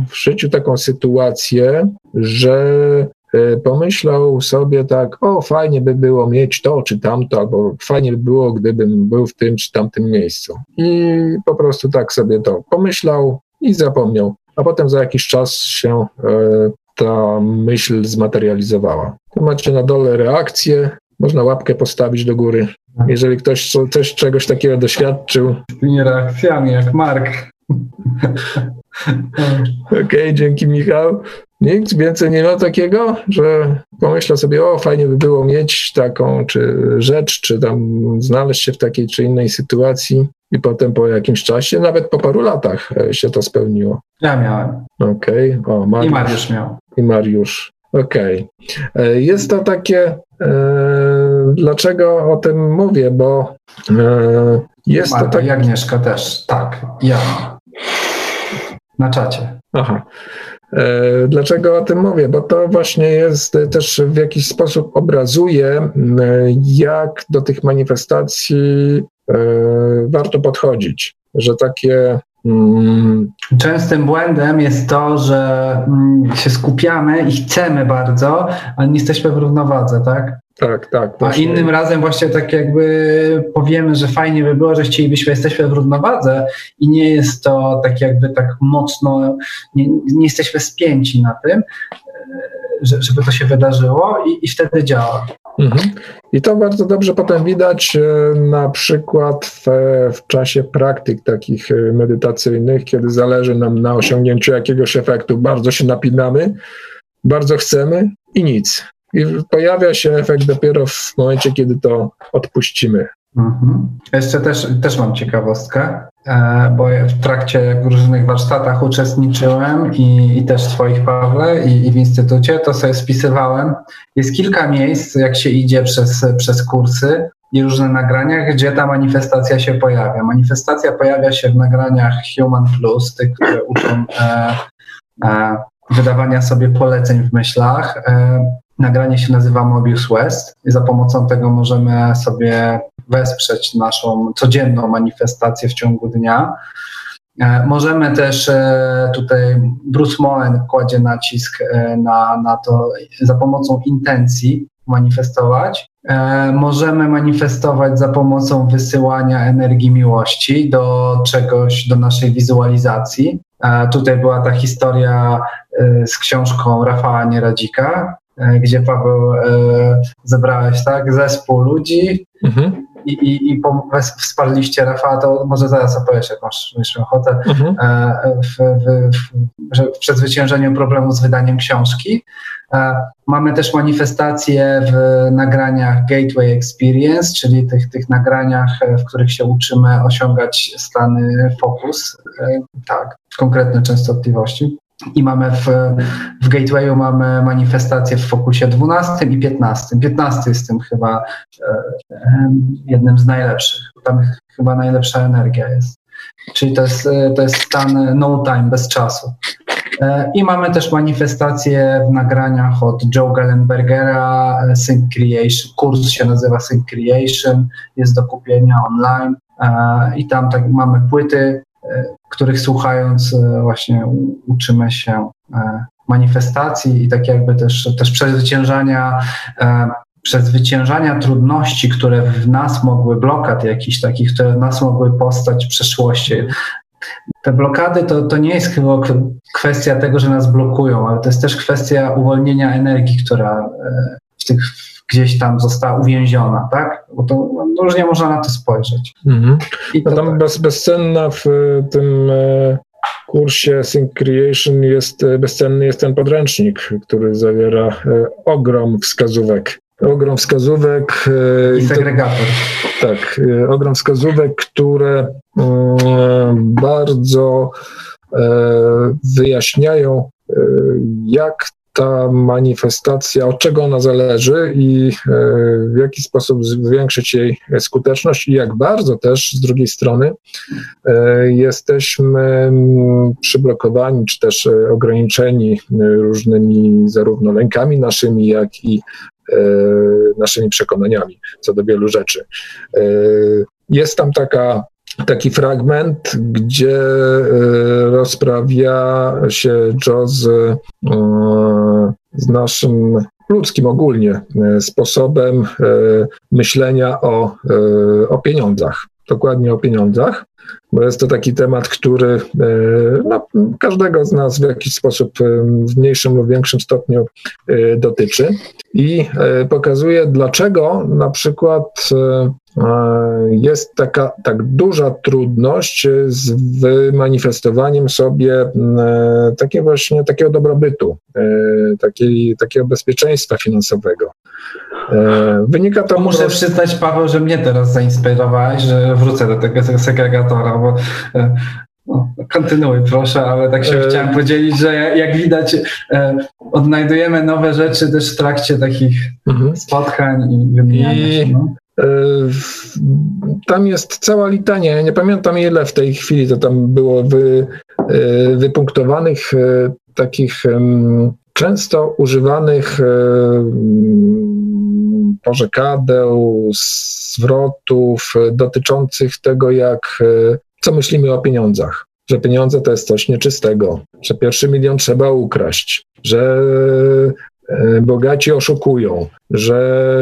w życiu taką sytuację, że E, pomyślał sobie tak, o fajnie by było mieć to czy tamto, albo fajnie by było, gdybym był w tym czy tamtym miejscu. I po prostu tak sobie to pomyślał i zapomniał. A potem za jakiś czas się e, ta myśl zmaterializowała. Tu macie na dole reakcję, można łapkę postawić do góry. Jeżeli ktoś coś, czegoś takiego doświadczył. Z tymi reakcjami, jak Mark. Okej, okay, dzięki Michał. Nikt więcej nie miał takiego, że pomyślał sobie, o fajnie by było mieć taką czy rzecz, czy tam znaleźć się w takiej czy innej sytuacji i potem po jakimś czasie, nawet po paru latach e, się to spełniło. Ja miałem. Okej, okay. o Mariusz. I Mariusz miał. I Mariusz. Okej. Okay. E, jest to takie, e, dlaczego o tym mówię, bo e, jest Marta, to tak... I Agnieszka też, tak, ja. Na czacie. Aha. E, dlaczego o tym mówię? Bo to właśnie jest też w jakiś sposób obrazuje, jak do tych manifestacji e, warto podchodzić. Że takie mm, Częstym błędem jest to, że mm, się skupiamy i chcemy bardzo, ale nie jesteśmy w równowadze, tak? Tak, tak. Właśnie. A innym razem właśnie tak jakby powiemy, że fajnie by było, że chcielibyśmy, jesteśmy w równowadze i nie jest to tak jakby tak mocno, nie, nie jesteśmy spięci na tym, e, żeby to się wydarzyło i, i wtedy działa. Mhm. I to bardzo dobrze potem widać e, na przykład w, w, czasie praktyk takich e, medytacyjnych, kiedy zależy nam na osiągnięciu jakiegoś efektu. Bardzo się napinamy, bardzo chcemy i nic. I pojawia się efekt dopiero w momencie, kiedy to odpuścimy. Mhm. Jeszcze też, też mam ciekawostkę, e, bo w trakcie różnych warsztatach uczestniczyłem i, i też w Twoich, Pawle, i, i, w Instytucie, to sobie spisywałem. Jest kilka miejsc, jak się idzie przez, przez kursy i różne nagrania, gdzie ta manifestacja się pojawia. Manifestacja pojawia się w nagraniach Human Plus, tych, które uczą e, e, wydawania sobie poleceń w myślach. E, Nagranie się nazywa Mobius West i za pomocą tego możemy sobie wesprzeć naszą codzienną manifestację w ciągu dnia. E, możemy też e, tutaj, Bruce Moen kładzie nacisk e, na, na to za pomocą intencji manifestować. Możemy manifestować za pomocą wysyłania energii miłości do czegoś, do naszej wizualizacji. Tutaj była ta historia z książką Rafała Nieradzika, gdzie Paweł e, zebrałeś tak zespół ludzi mhm. i, i, i wsparliście Rafała, to może zaraz opowiesz, jak masz, masz ochotę, mhm. E, w, w, w, w przezwyciężeniu problemu z wydaniem książki. Mamy też manifestacje w nagraniach Gateway Experience, czyli tych, tych nagraniach, w których się uczymy osiągać stany fokus, tak, konkretne częstotliwości. I mamy w, w Gatewayu mamy manifestację w fokusie 12 i 15. 15 jest tym chyba e, jednym z najlepszych. Tam chyba najlepsza energia jest. Czyli to jest, to jest stan no time, bez czasu. E, I mamy też manifestacje w nagraniach od Joe Gallenbergera, e, Sync Creation. Kurs się nazywa Sync Creation, jest do kupienia online. E, I tam tak mamy płyty których słuchając e, właśnie uczymy się e, manifestacji i tak jakby też, też przezwyciężania e, przezwyciężania trudności, które w nas mogły, blokad jakichś takich, które w nas mogły postać w przeszłości. Te blokady to, to nie jest chyba kwestia tego, że nas blokują, ale to jest też kwestia uwolnienia energii, która w tych gdzieś tam została uwięziona, tak? Bo to no, różnie można na to spojrzeć. Mhm. I to, tam tak. bez, bezcenna w tym e, kursie Sync Creation jest e, bezcenny jest ten podręcznik, który zawiera e, ogrom wskazówek. Ogrom wskazówek. I segregator. To, tak, ogrom wskazówek, które bardzo wyjaśniają, jak ta manifestacja, od czego ona zależy i w jaki sposób zwiększyć jej skuteczność i jak bardzo też z drugiej strony jesteśmy mm, przyblokowani czy też ograniczeni różnymi zarówno lękami naszymi, jak i naszymi przekonaniami co do wielu rzeczy. Jest tam taka taki fragment, gdzie e, rozprawia się Joe z, e, z naszym ludzkim ogólnie e, sposobem myślenia o, o pieniądzach, dokładnie o pieniądzach bo jest to taki temat, który no, każdego z nas w jakiś sposób w mniejszym lub większym stopniu dotyczy i pokazuje, dlaczego na przykład jest taka tak duża trudność z wymanifestowaniem sobie takiego właśnie takiego dobrobytu, takiej, takiego bezpieczeństwa finansowego. Wynika to. Muszę przyznać, Paweł, że mnie teraz zainspirowałeś, że wrócę do tego segregatora, bo e, no, kontynuuj proszę, ale tak się e... chciałem podzielić, że jak widać e, odnajdujemy nowe rzeczy też w trakcie takich mhm. spotkań i wymieniania się. No. E, tam jest cała litania, ja nie pamiętam ile w tej chwili to tam było wy, e, wypunktowanych takich często używanych pożekadeł, zwrotów dotyczących tego, jak co myślimy o pieniądzach? Że pieniądze to jest coś nieczystego, że pierwszy milion trzeba ukraść, że e, bogaci oszukują, że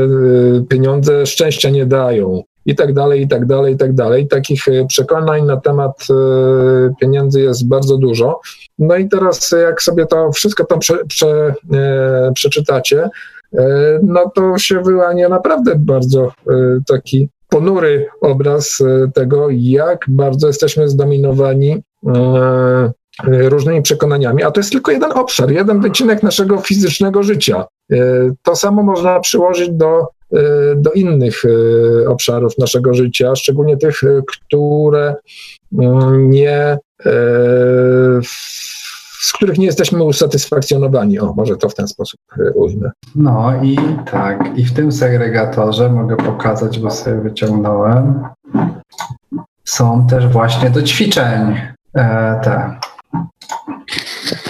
e, pieniądze szczęścia nie dają i tak dalej, i tak dalej, i tak dalej. Takich e, przekonań na temat pieniędzy jest bardzo dużo. No i teraz jak sobie to wszystko tam prze, prze, przeczytacie, no to się wyłania naprawdę bardzo taki ponury obraz e, tego, jak bardzo jesteśmy zdominowani e, e, różnymi przekonaniami, a to jest tylko jeden obszar, jeden wycinek naszego fizycznego życia. To samo można przyłożyć do, do innych obszarów naszego życia, szczególnie tych, które mm, nie z których nie jesteśmy usatysfakcjonowani. O, może to w ten sposób e, ujmę. No i tak, i w tym segregatorze mogę pokazać, bo sobie wyciągnąłem. Są też właśnie do ćwiczeń e, te.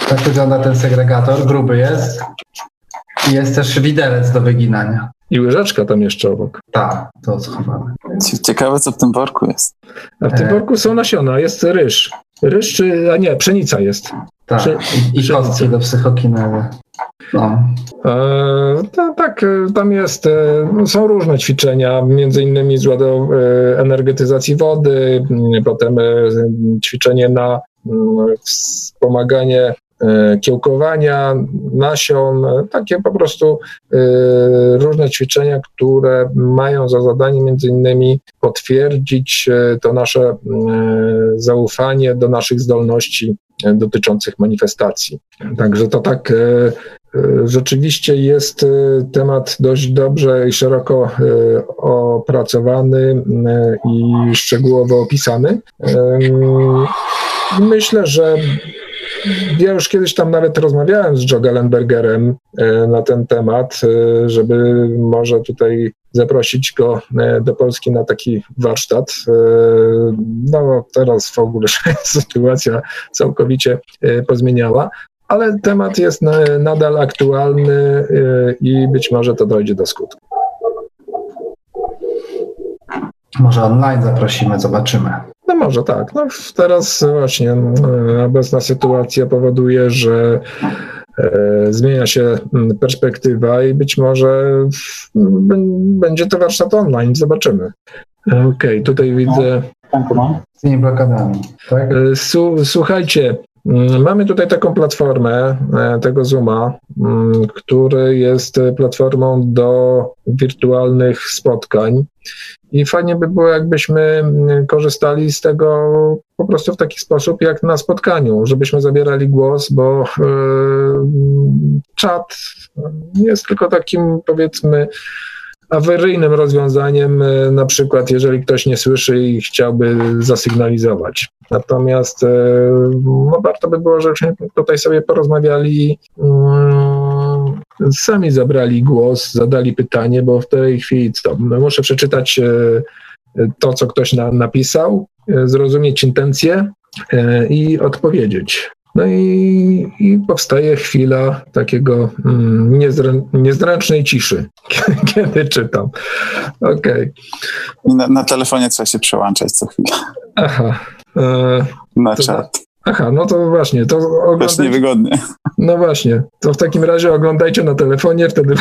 Tak wygląda ten segregator, gruby jest. I jest też widelec do wyginania. I łyżeczka tam jeszcze obok. Tak, to schowane. Ciekawe, co w tym worku jest. A w tym e. worku są nasiona, jest ryż. Ryż czy, a nie, pszenica jest. Tak, Prze i, i kostki do psychokinezy. No. E, tak, e, tam jest, e, no, są różne ćwiczenia, między innymi z e, energetyzacji wody, potem ćwiczenie na wspomaganie kiełkowania, nasion, takie po prostu różne ćwiczenia, które mają za zadanie między innymi potwierdzić to nasze zaufanie do naszych zdolności dotyczących manifestacji. Także to tak e, e, rzeczywiście jest e, temat dość dobrze i szeroko opracowany i szczegółowo opisany. Myślę, że ja już kiedyś tam nawet rozmawiałem z Joe Gallenbergerem na ten temat, żeby może tutaj zaprosić go do Polski na taki warsztat. No teraz w ogóle się sytuacja całkowicie pozmieniała, ale temat jest nadal aktualny i być może to dojdzie do skutku. Może online zaprosimy, zobaczymy. No może tak. No teraz właśnie obecna sytuacja powoduje, że E, zmienia się mm, perspektywa i być może będzie to warsztat online, zobaczymy. Okej, okay, tutaj widzę. Z tymi blokadami, tak? Słuchajcie, Mamy tutaj taką platformę e, tego Zooma, mm, który jest platformą do wirtualnych spotkań. I fajnie by było, jakbyśmy mm, korzystali z tego po prostu w taki sposób, jak na spotkaniu, żebyśmy zabierali głos, bo yy, czat jest tylko takim, powiedzmy, awaryjnym rozwiązaniem, e, na przykład jeżeli ktoś nie słyszy i chciałby zasygnalizować. Natomiast e, no, warto by było, żebyśmy tutaj sobie porozmawiali mm, sami zabrali głos, zadali pytanie, bo w tej chwili co? No, muszę przeczytać to, co ktoś na, napisał, zrozumieć intencje i odpowiedzieć. No i, i powstaje chwila takiego mm, niezręcznej ciszy, kiedy czytam. Okej. Okay. Na, na, telefonie trzeba się przełączać co chwilę. Aha. E, na to, czat. Aha, no to właśnie. To oglądajcie. Też niewygodnie. No właśnie. To w takim razie oglądajcie na telefonie, wtedy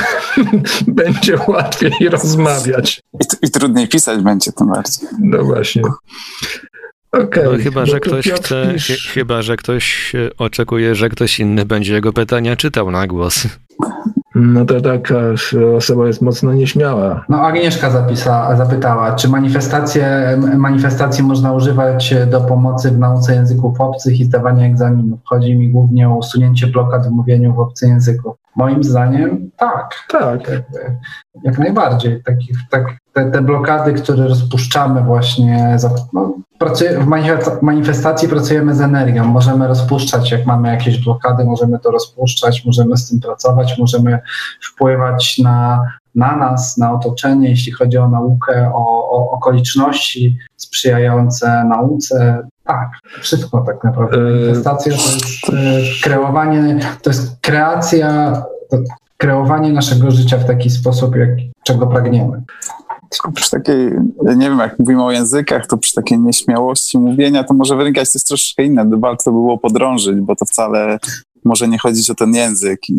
będzie łatwiej rozmawiać. I, I, trudniej pisać będzie tym bardziej. No właśnie. Okay, no, chyba, że ktoś chce, pisz... chyba, że ktoś oczekuje, że ktoś inny będzie jego pytania czytał na głos. No to taka osoba jest mocno nieśmiała. No Agnieszka zapisa, zapytała, czy manifestacje, manifestacje można używać do pomocy w nauce języków obcych i zdawania egzaminów? Chodzi mi głównie o usunięcie blokad w mówieniu w obcym języku. Moim zdaniem tak. Tak. Jak, jak najbardziej. Takich, tak, te, te, blokady, które rozpuszczamy właśnie, za, no, pracuję, w manifestacji pracujemy z energią. Możemy rozpuszczać, jak mamy jakieś blokady, możemy to rozpuszczać, możemy z tym pracować, możemy wpływać na, na nas, na otoczenie, jeśli chodzi o naukę, o, o okoliczności sprzyjające nauce. Tak, wszystko tak naprawdę. E, Manifestacja to jest e, kreowanie, to jest kreacja, to kreowanie naszego życia w taki sposób, jak, czego pragniemy. Przy takiej, nie wiem, jak mówimy o językach, to przy takiej nieśmiałości mówienia, to może wynikać to jest troszeczkę inne. Warto było podrążyć, bo to wcale może nie chodzić o ten język i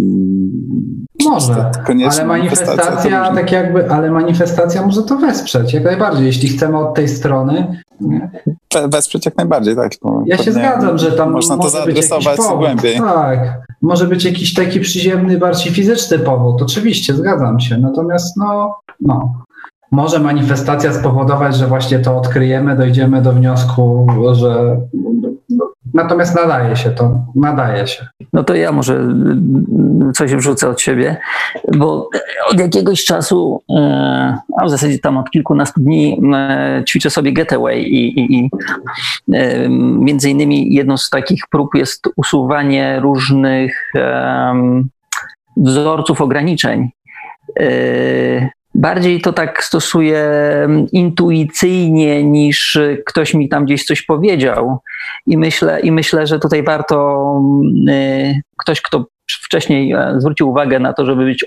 może, ale manifestacja tak jakby, ale manifestacja może to wesprzeć, jak najbardziej, jeśli chcemy od tej strony. Wesprzeć jak najbardziej, tak. Ja się zgadzam, że tam można to zaadresować głębiej. Tak, może być jakiś taki przyziemny, bardziej fizyczny powód, oczywiście, zgadzam się, natomiast no, no, może manifestacja spowodować, że właśnie to odkryjemy, dojdziemy do wniosku, że natomiast nadaje się to, nadaje się. No to ja może coś wrzucę od siebie, bo od jakiegoś czasu, e, a w zasadzie tam od kilkunastu dni e, ćwiczę sobie getaway i, i, i e, między innymi jedną z takich prób jest usuwanie różnych wzorców ograniczeń bardziej to tak stosuję mm, intuicyjnie niż ktoś mi tam gdzieś coś powiedział. I myślę, i myślę że tutaj warto mm, y, ktoś, kto wcześniej e, zwrócił uwagę na to, żeby być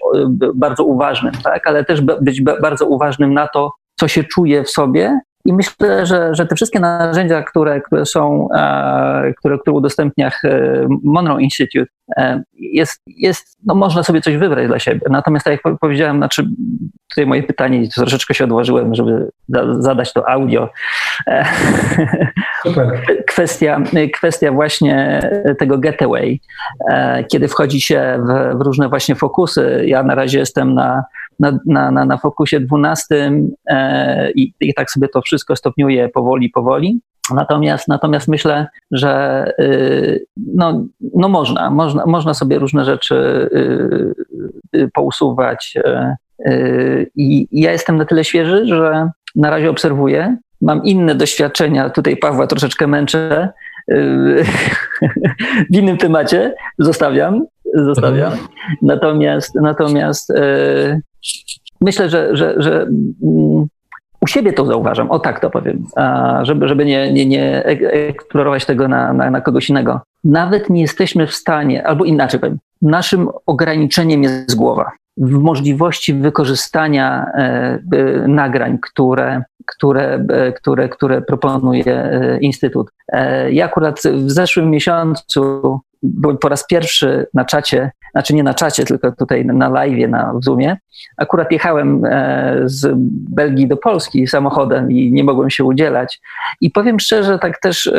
bardzo uważnym, tak? ale też być bardzo uważnym na to, co się czuje w sobie i myślę, że, że te wszystkie narzędzia, które, które są, e, które, które udostępnia Monroe Institute, jest, jest, no można sobie coś wybrać dla siebie. Natomiast tak jak powiedziałem, znaczy tutaj moje pytanie, troszeczkę się odłożyłem, żeby zadać to audio. Super. Kwestia, kwestia właśnie tego getaway, kiedy wchodzi się w, w różne właśnie fokusy. Ja na razie jestem na na, na, na, na fokusie 12 e, i, i tak sobie to wszystko stopniuje powoli, powoli. Natomiast, natomiast myślę, że y, no, no można, można, można sobie różne rzeczy y, y, pousuwać. I ja jestem na tyle świeży, że na razie obserwuję. Mam inne doświadczenia, tutaj Pawła troszeczkę męczę w innym temacie, zostawiam, zostawiam. Mhm. Natomiast, natomiast myślę, że, że, że mm, u siebie to zauważam, o tak to powiem, żeby, żeby nie, nie, nie eksplorować tego na, na, na kogoś innego. Nawet nie jesteśmy w stanie, albo inaczej powiem, naszym ograniczeniem jest głowa w możliwości wykorzystania e, e, nagrań, które, które, e, które, które proponuje Instytut. Ja akurat w zeszłym miesiącu byłem po raz pierwszy na czacie, znaczy nie na czacie, tylko tutaj na live, na Zoomie. Akurat jechałem z Belgii do Polski samochodem i nie mogłem się udzielać. I powiem szczerze, tak też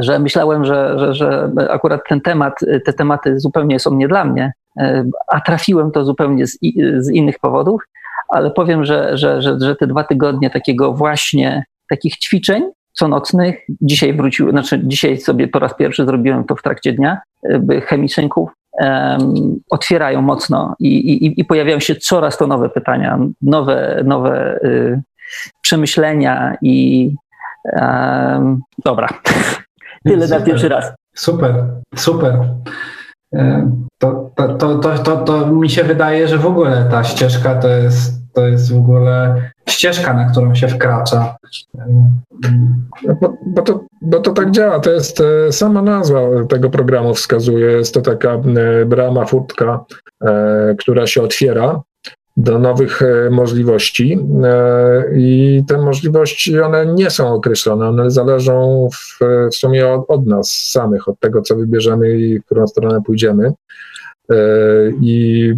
że myślałem, że, że, że akurat ten temat, te tematy zupełnie są nie dla mnie, E, a trafiłem to zupełnie z, z innych powodów, ale powiem, że, że, że, że te dwa tygodnie takiego właśnie takich ćwiczeń co nocnych, dzisiaj wrócił, znaczy dzisiaj sobie po raz pierwszy zrobiłem to w trakcie dnia, chemiczynków, um, otwierają mocno i, i, i, pojawiają się coraz to nowe pytania, nowe, nowe y, przemyślenia i um, dobra. Tyle super. na pierwszy raz. Super, super. to, to, to, to, to, to mi się wydaje, że w ogóle ta ścieżka to jest, to jest w ogóle ścieżka, na którą się wkracza. Bo, bo, to, bo to tak działa, to jest sama nazwa tego programu wskazuje, jest to taka brama, furtka, która się otwiera do nowych e, możliwości e, i te możliwości, one nie są określone, one zależą w, w sumie od, od, nas samych, od tego, co wybierzemy i w którą stronę pójdziemy. E, I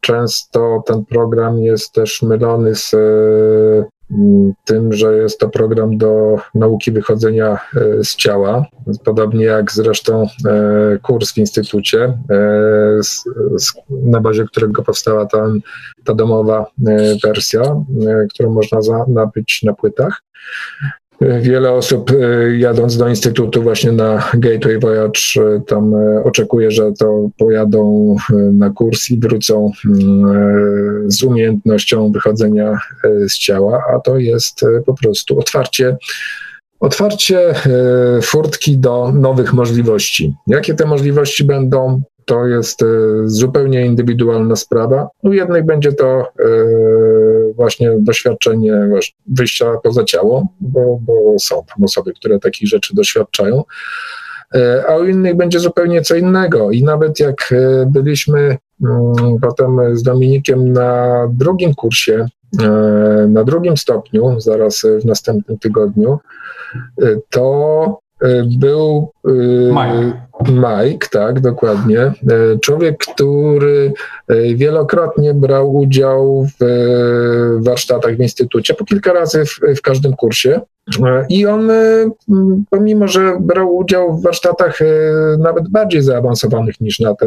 często ten program jest też mylony z tym, że jest to program do nauki wychodzenia e, z ciała, podobnie jak zresztą e, kurs w instytucie, e, na bazie którego powstała ta, ta domowa wersja, którą można nabyć na płytach. Wiele osób e, jadąc do Instytutu właśnie na Gateway Voyage e, tam e, oczekuje, że to pojadą na kurs i wrócą mm, z umiejętnością wychodzenia z ciała, a to jest po prostu otwarcie otwarcie furtki do nowych możliwości. Jakie te możliwości będą, to jest zupełnie indywidualna sprawa. U jednych będzie to właśnie doświadczenie wyjścia poza ciało, bo, bo są tam osoby, które takich rzeczy doświadczają, e, a u innych będzie zupełnie co innego. I nawet jak e, byliśmy mm, potem z Dominikiem na drugim kursie, e, na drugim stopniu, zaraz w następnym tygodniu, to był Mike. Mike, tak, dokładnie. E, człowiek, który e, wielokrotnie brał udział w e, warsztatach w instytucie, po kilka razy w, w każdym kursie. I on, pomimo że brał udział w warsztatach nawet bardziej zaawansowanych niż na te,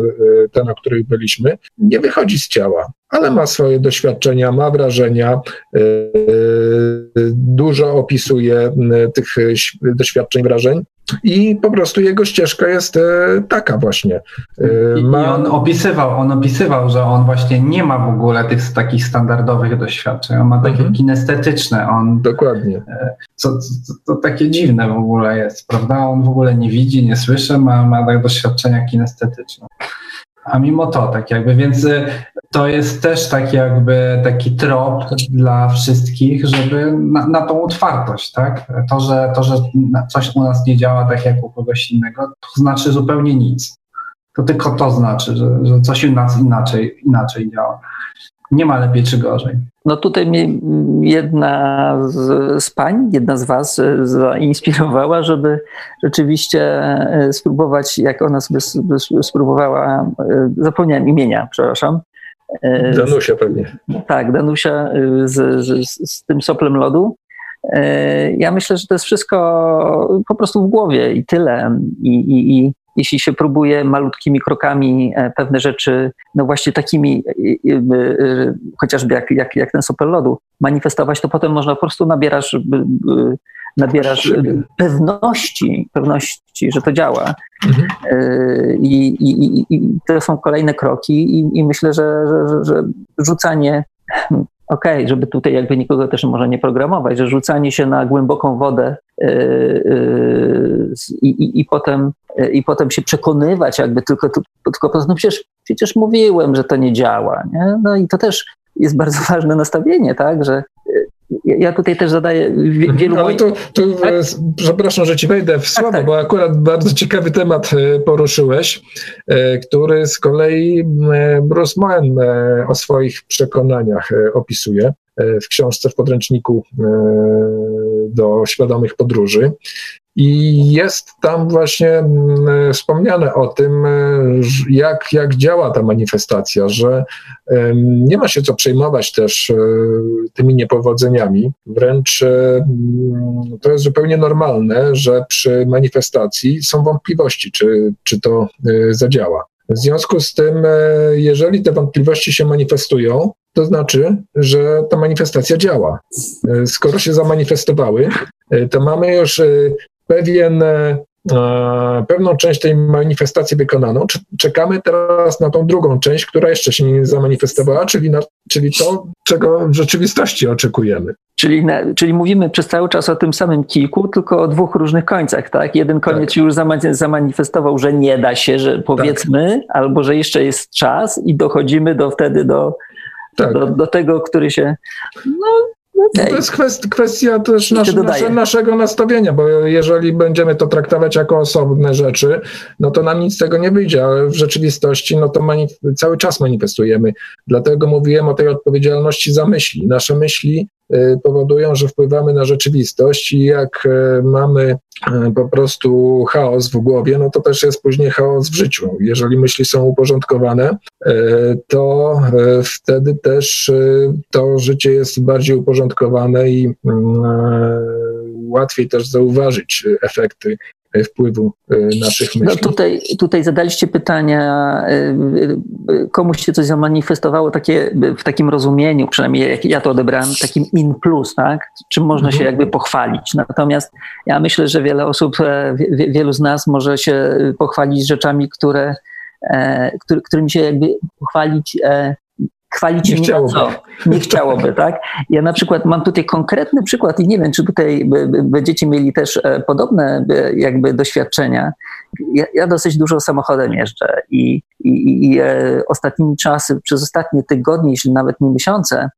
te, na których byliśmy, nie wychodzi z ciała, ale ma swoje doświadczenia, ma wrażenia, dużo opisuje tych doświadczeń, wrażeń. I po prostu jego ścieżka jest e, taka właśnie. E, ma... I on opisywał, on opisywał, że on właśnie nie ma w ogóle tych takich standardowych doświadczeń. On ma takie mhm. kinestetyczne. On, Dokładnie. E, co, co, to takie dziwne w ogóle jest, prawda? On w ogóle nie widzi, nie słyszy, ma, ma tak doświadczenia kinestetyczne. A mimo to, tak jakby, więc y, to jest też taki jakby taki trop dla wszystkich, żeby na, na tą otwartość, tak? To że, to, że coś u nas nie działa tak jak u kogoś innego, to znaczy zupełnie nic. To tylko to znaczy, że, że coś u nas inaczej, inaczej działa. Nie ma lepiej czy gorzej. No tutaj mnie jedna z, z pań, jedna z was e, zainspirowała, żeby rzeczywiście e, spróbować, jak ona sobie spróbowała, e, zapomniałem imienia, przepraszam. Danusia pewnie. Tak, Danusia z, z, z tym soplem lodu. Ja myślę, że to jest wszystko po prostu w głowie i tyle. I, i, i jeśli się próbuje malutkimi krokami e, pewne rzeczy, no właśnie takimi, e, e, chociażby jak, jak, jak ten super lodu, manifestować, to potem można po prostu nabierasz, nabierasz pewności, pewności, że to działa. Mhm. I, i, I, to są kolejne kroki i, i myślę, że, że, że rzucanie okej, okay, żeby tutaj jakby nikogo też może nie programować, że rzucanie się na głęboką wodę yy, yy, i, i, potem, yy, i potem się przekonywać jakby tylko, tylko no przecież, przecież mówiłem, że to nie działa. Nie? No i to też jest bardzo ważne nastawienie, tak, że ja tutaj też zadaję mhm. wielu... Ale to, to tak? przepraszam, że ci wejdę w tak, słowo, tak, tak. bo akurat bardzo ciekawy temat e, poruszyłeś, e, który z kolei Bruce Moen o swoich przekonaniach opisuje w książce w podręczniku do świadomych podróży. I jest tam właśnie mm, wspomniane o tym, e, jak, jak działa ta manifestacja, że nie ma się co przejmować też e, tymi niepowodzeniami. Wręcz e, to jest zupełnie normalne, że przy manifestacji są wątpliwości, czy, czy to zadziała. W związku z tym, jeżeli te wątpliwości się manifestują, to znaczy, że ta manifestacja działa. Skoro się zamanifestowały, to mamy już pewien e, e, pewną część tej manifestacji wykonaną, czekamy teraz na tą drugą część, która jeszcze się nie zamanifestowała, czyli, na, czyli to, czego w rzeczywistości oczekujemy. Czyli, na, czyli mówimy przez cały czas o tym samym kilku, tylko o dwóch różnych końcach, tak? Jeden koniec tak. już zamanifestował, że nie da się, że powiedzmy, tak. albo że jeszcze jest czas i dochodzimy do wtedy do, tak. do, do tego, który się. No, Okay. To jest kwestia, kwestia też nasz, nasze, naszego nastawienia, bo jeżeli będziemy to traktować jako osobne rzeczy, no to nam nic z tego nie wyjdzie, ale w rzeczywistości no to cały czas manifestujemy. Dlatego mówiłem o tej odpowiedzialności za myśli. Nasze myśli powodują, że wpływamy na rzeczywistość i jak y, mamy y, po prostu chaos w głowie, no to też jest później chaos w życiu. Jeżeli myśli są uporządkowane, to wtedy też to życie jest bardziej uporządkowane i łatwiej też zauważyć efekty wpływu naszych myśli. No tutaj, tutaj zadaliście pytania, komuś się coś zamanifestowało takie, w takim rozumieniu, przynajmniej jak ja to odebrałem, takim in plus, tak? czym można mhm. się jakby pochwalić. Natomiast ja myślę, że wiele osób, e, wielu z nas może się pochwalić rzeczami, które, e, którymi się jakby pochwalić chwalić nie chciałoby. Co. Nie chciałoby, tak? Ja na przykład mam tutaj konkretny przykład i nie wiem, czy tutaj będziecie mieli też e, podobne e, jakby doświadczenia. Ja, ja dosyć dużo samochodem jeżdżę i, i, i e, ostatnimi czasy, przez ostatnie tygodnie, jeśli nawet nie miesiące,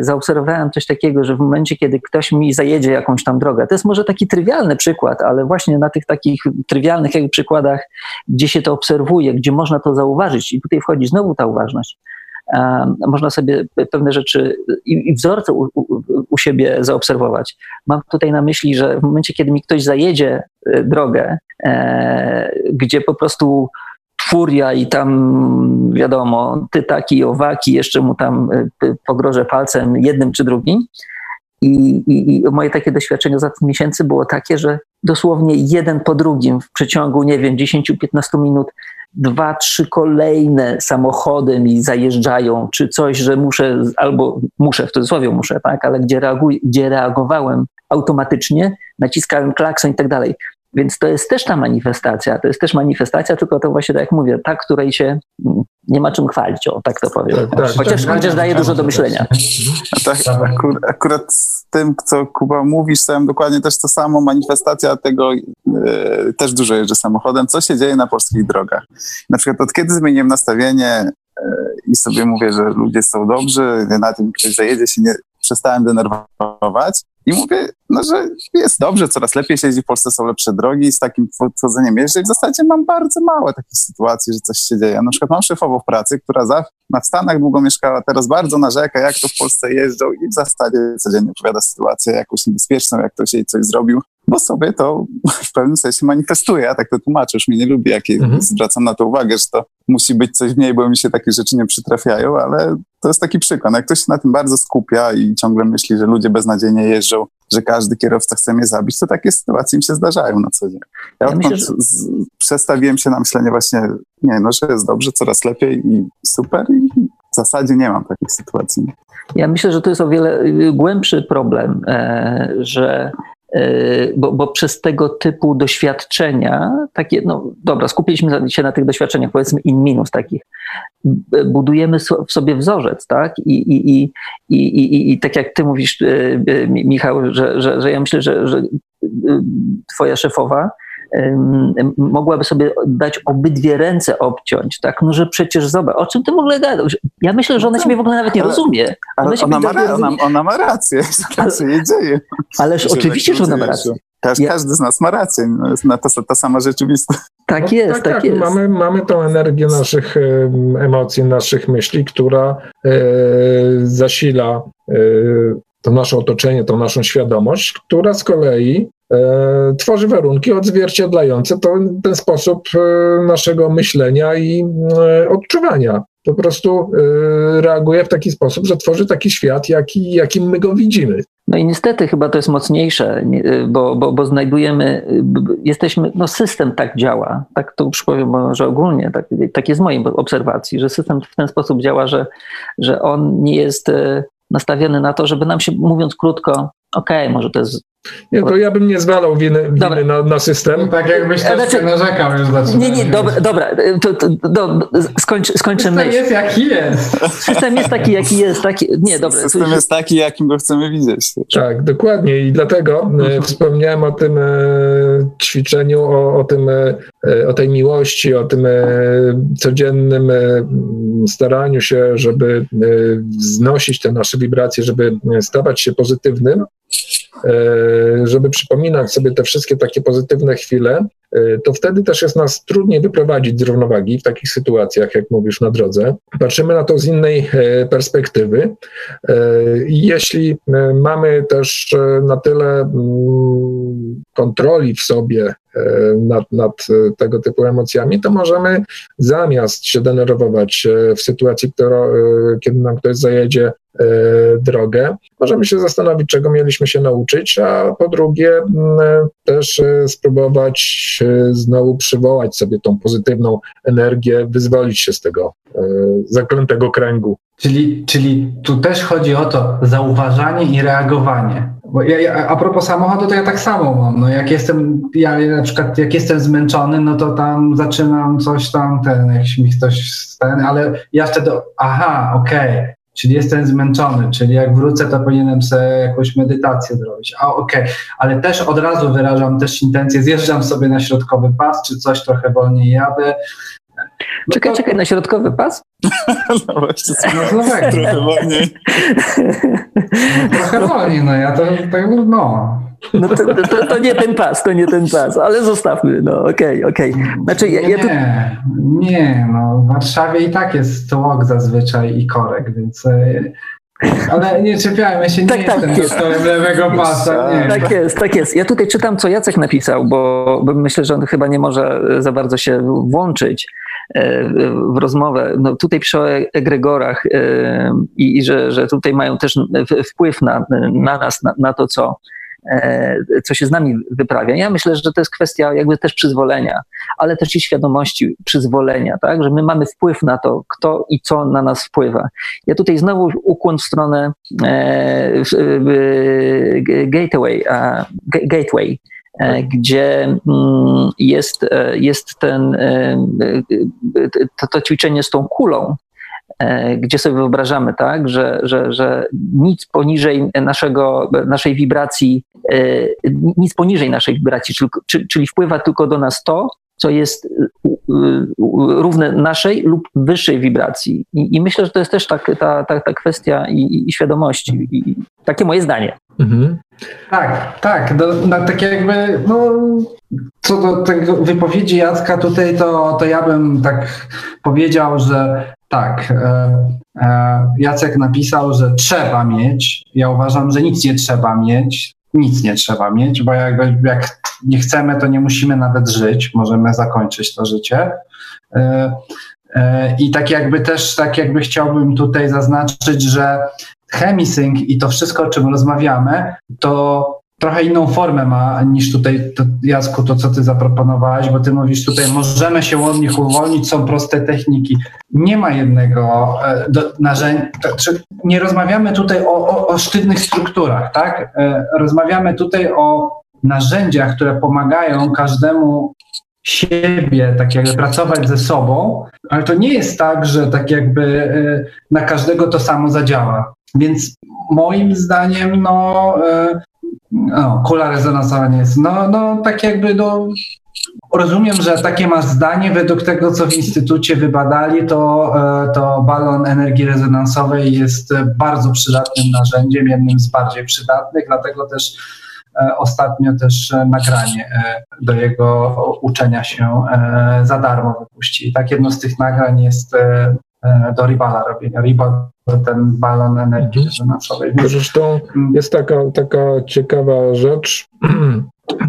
zaobserwowałem coś takiego, że w momencie, kiedy ktoś mi zajedzie jakąś tam drogę, to jest może taki trywialny przykład, ale właśnie na tych takich trywialnych jakby przykładach, gdzie się to obserwuje, gdzie można to zauważyć i tutaj wchodzi znowu ta uważność, można sobie pewne rzeczy i, wzorce u, u, u, siebie zaobserwować. Mam tutaj na myśli, że w momencie, kiedy mi ktoś zajedzie e, drogę, e, gdzie po prostu furia i tam wiadomo, ty taki, owaki, jeszcze mu tam e, pogrożę palcem jednym czy drugim. I, i, I moje takie doświadczenie za miesięcy było takie, że dosłownie jeden po drugim w przeciągu, nie wiem, 10-15 minut dwa, trzy kolejne samochody mi zajeżdżają, czy coś, że muszę, albo muszę, w cudzysłowie muszę, tak, ale gdzie, reaguj, gdzie reagowałem automatycznie, naciskałem klakson i tak dalej. Więc to jest też ta manifestacja, to jest też manifestacja, tylko to właśnie tak jak mówię, ta, której się nie ma czym chwalić, o tak to powiem. Tak, tak, chociaż, tak, chociaż daje dużo do myślenia. Tak, akurat, akurat z tym, co Kuba mówisz, stałem dokładnie też to samo, manifestacja tego, e, też dużo jeżdżę samochodem, co się dzieje na polskich drogach. Na przykład od kiedy zmieniłem nastawienie e, i sobie mówię, że ludzie są dobrzy, na tym ktoś zajedzie się nie przestałem denerwować, i mówię, no, że jest dobrze, coraz lepiej się jeździ, w Polsce są lepsze drogi, z takim podchodzeniem jeżdżę i w zasadzie mam bardzo małe takie sytuacje, że coś się dzieje. Na przykład mam szefową w pracy, która za, na Stanach długo mieszkała, teraz bardzo narzeka, jak to w Polsce jeżdżą i w zasadzie codziennie opowiada sytuację jakąś niebezpieczną, jak ktoś jej coś zrobił, bo sobie to w pewnym sensie manifestuje. Ja tak to tłumaczę, już mnie nie lubi, jak mhm. zwracam na to uwagę, że to musi być coś mniej, bo mi się takie rzeczy nie przytrafiają, ale to jest taki przykład. No, jak ktoś się na tym bardzo skupia i ciągle myśli, że ludzie beznadziejnie jeżdżą, że każdy kierowca chce mnie zabić, to takie sytuacje mi się zdarzają na co dzień. Ja, ja myślę, że... z, przestawiłem się na myślenie właśnie, nie, no, że jest dobrze, coraz lepiej i super i w zasadzie nie mam takich sytuacji. Ja myślę, że to jest o wiele y, głębszy problem, e, że bo, bo, przez tego typu doświadczenia, takie, no dobra, skupiliśmy się na tych doświadczeniach, powiedzmy in minus takich, budujemy w sobie wzorzec, tak? I, i, i, i, i, i tak jak ty mówisz, e, e, Michał, że, że, że ja myślę, że, że twoja szefowa mogłaby sobie dać obydwie ręce obciąć, tak? No, że przecież zobacz, o czym ty w ogóle gadasz? Ja myślę, że ona ciebie w ogóle nawet nie ale, rozumie. Ona, ale ona, ma, ona, ona, ma rację, to się jej dzieje. Ależ oczywiście, że ona ma rację. Każdy, ja. każdy z nas ma rację, no, to ta sama rzeczywistość. Tak jest, no, tak, tak, tak, jest. Mamy, mamy tą energię naszych emocji, naszych myśli, która e, zasila e, to nasze otoczenie, tą naszą świadomość, która z kolei tworzy warunki odzwierciedlające to, ten sposób e, naszego myślenia i e, odczuwania. Po prostu reaguje w taki sposób, że tworzy taki świat, jaki, jakim my go widzimy. No i niestety chyba to jest mocniejsze, bo, bo, bo znajdujemy, jesteśmy, no system tak działa, tak to już powiem może ogólnie, tak, tak jest mojej obserwacji, że system w ten sposób działa, że, że on nie jest nastawiony na to, żeby nam się, mówiąc krótko, okej, okay, może to jest Nie, to ja bym nie zwalał winy, winy na, na, system. No tak jakbyś też znaczy, narzekał już. Nie, nie, dobra, dobra to, to, do, skończ, skończę System myśl. jest jaki jest. System jest taki, jaki jest. Taki, nie, dobra. System jest taki, jakim go chcemy widzieć. Tak, dokładnie i dlatego e, mhm. wspomniałem o tym e, ćwiczeniu, o, o tym, e, o tej miłości, o tym codziennym staraniu się, żeby wznosić te nasze wibracje, żeby stawać się pozytywnym, żeby przypominać sobie te wszystkie takie pozytywne chwile, to wtedy też jest nas trudniej wyprowadzić z równowagi w takich sytuacjach, jak mówisz, na drodze. Patrzymy na to z innej perspektywy i jeśli mamy też na tyle mm, kontroli w sobie nad, nad tego typu emocjami, to możemy zamiast się denerwować w sytuacji, która, kiedy nam ktoś zajedzie E, drogę. Możemy się zastanowić, czego mieliśmy się nauczyć, a po drugie mm, też e, spróbować e, znowu przywołać sobie tą pozytywną energię, wyzwolić się z tego zaklętego kręgu. Czyli, czyli tu też chodzi o to zauważanie i reagowanie. Bo ja, ja, a propos samochodu, to ja tak samo mam. No jak jestem, ja na przykład jak jestem zmęczony, no to tam zaczynam coś tam, ten, jakiś mi ktoś ten, ale ja wtedy, aha, okej, okay czyli jestem zmęczony, czyli jak wrócę, to powinienem sobie jakąś medytację zrobić. A okej, okay. ale też od razu wyrażam też intencję, zjeżdżam sobie na środkowy pas, czy coś trochę wolniej jadę. No czekaj, to... czekaj, na środkowy pas? No właśnie, no, trochę wolniej. No, trochę wolniej, no ja to, tak, no. No to, to, to, nie ten pas, to nie ten pas, ale zostawmy, no okej, okay, okej. Okay. Znaczy, ja, ja tu... Nie, nie, no w Warszawie i tak jest tłok zazwyczaj i korek, więc... E, ale nie czepiajmy się, nie tak, tak jestem tak jest. lewego pasa. Nie. Tak jest, tak jest. Ja tutaj czytam, co Jacek napisał, bo, bo myślę, że on chyba nie może za bardzo się włączyć w rozmowę. No tutaj przy egregorach e, i, i że, że tutaj mają też wpływ na, na nas, na, na to, co, E, co się z nami wyprawia. Ja myślę, że to jest kwestia jakby też przyzwolenia, ale też i świadomości przyzwolenia, tak, że my mamy wpływ na to, kto i co na nas wpływa. Ja tutaj znowu ukłon w stronę e, gateway, gateway e, gdzie mm, jest, jest ten, to, to ćwiczenie z tą kulą, E, gdzie sobie wyobrażamy, tak, że, że, że nic poniżej naszego, naszej wibracji, e, nic poniżej naszej wibracji, czyli, czyli wpływa tylko do nas to, co jest równe naszej lub wyższej wibracji. I, i myślę, że to jest też tak, ta, ta, ta kwestia i, i świadomości. I takie moje zdanie. Mhm. Tak, tak. Do, no, tak jakby, no, co do tego wypowiedzi Jacka tutaj, to, to ja bym tak powiedział, że tak. E, e, Jacek napisał, że trzeba mieć. Ja uważam, że nic nie trzeba mieć. Nic nie trzeba mieć, bo jakby, jak nie chcemy, to nie musimy nawet żyć. Możemy zakończyć to życie. E, I tak jakby też, tak jakby chciałbym tutaj zaznaczyć, że chemisync i to wszystko, o czym rozmawiamy, to trochę inną formę ma niż tutaj, to, Jasku, to co ty zaproponowałeś, bo ty mówisz tutaj, możemy się od nich uwolnić, są proste techniki. Nie ma jednego e, narzędzia, nie rozmawiamy tutaj o, o, o sztywnych strukturach, tak? E, rozmawiamy tutaj o narzędziach, które pomagają każdemu siebie, tak jakby pracować ze sobą, ale to nie jest tak, że tak jakby e, na każdego to samo zadziała. Więc moim zdaniem, no, no, kula rezonansowa nie jest. No, no tak jakby no, rozumiem, że takie masz zdanie. Według tego, co w instytucie wybadali, to, e, to balon energii rezonansowej jest bardzo przydatnym narzędziem, jednym z bardziej przydatnych, dlatego też e, ostatnio też nagranie e, do jego uczenia się za darmo wypuścili. Tak, jedno z tych nagrań jest do Ribala robienia. Ribal ten balon energii mhm. rezonansowej. Zresztą jest taka, taka ciekawa rzecz,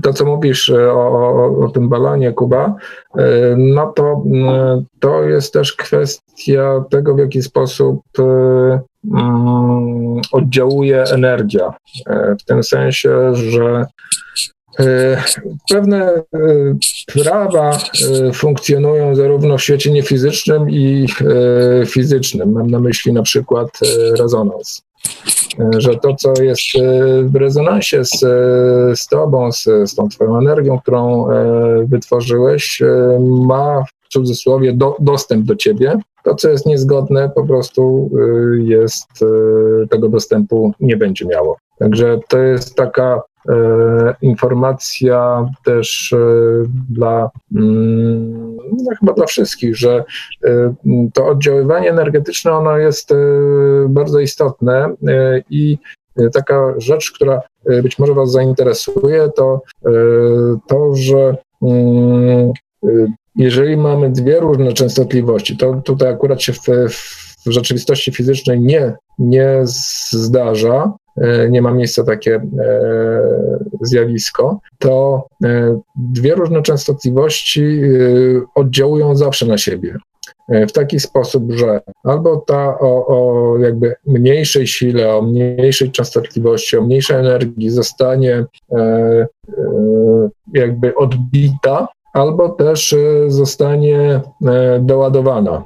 to co mówisz e, o, o, o, tym balonie Kuba, e, no to e, to jest też kwestia tego, w jaki sposób mm, oddziałuje energia. W tym sensie, że pewne e, prawa e, funkcjonują zarówno w świecie niefizycznym i fizycznym. Mam na myśli na przykład rezonans. że to, co jest w rezonansie z, z tobą, z, z tą twoją energią, którą wytworzyłeś, ma w cudzysłowie do, dostęp do ciebie. To, co jest niezgodne, po prostu jest, tego dostępu nie będzie miało. Także to jest taka e, informacja też e, dla mm, no chyba dla wszystkich, że e, to oddziaływanie energetyczne ono jest e, bardzo istotne e, i taka rzecz, która e, być może Was zainteresuje, to to, że mm, jeżeli mamy dwie różne częstotliwości, to tutaj akurat się w, w rzeczywistości fizycznej nie, nie zdarza, E, nie ma miejsca takie e, zjawisko, to e, dwie różne częstotliwości oddziałują zawsze na siebie. W taki sposób, że albo ta o, o, jakby mniejszej sile, o mniejszej częstotliwości, o mniejszej energii zostanie e, e, jakby odbita albo też e, zostanie e, doładowana e,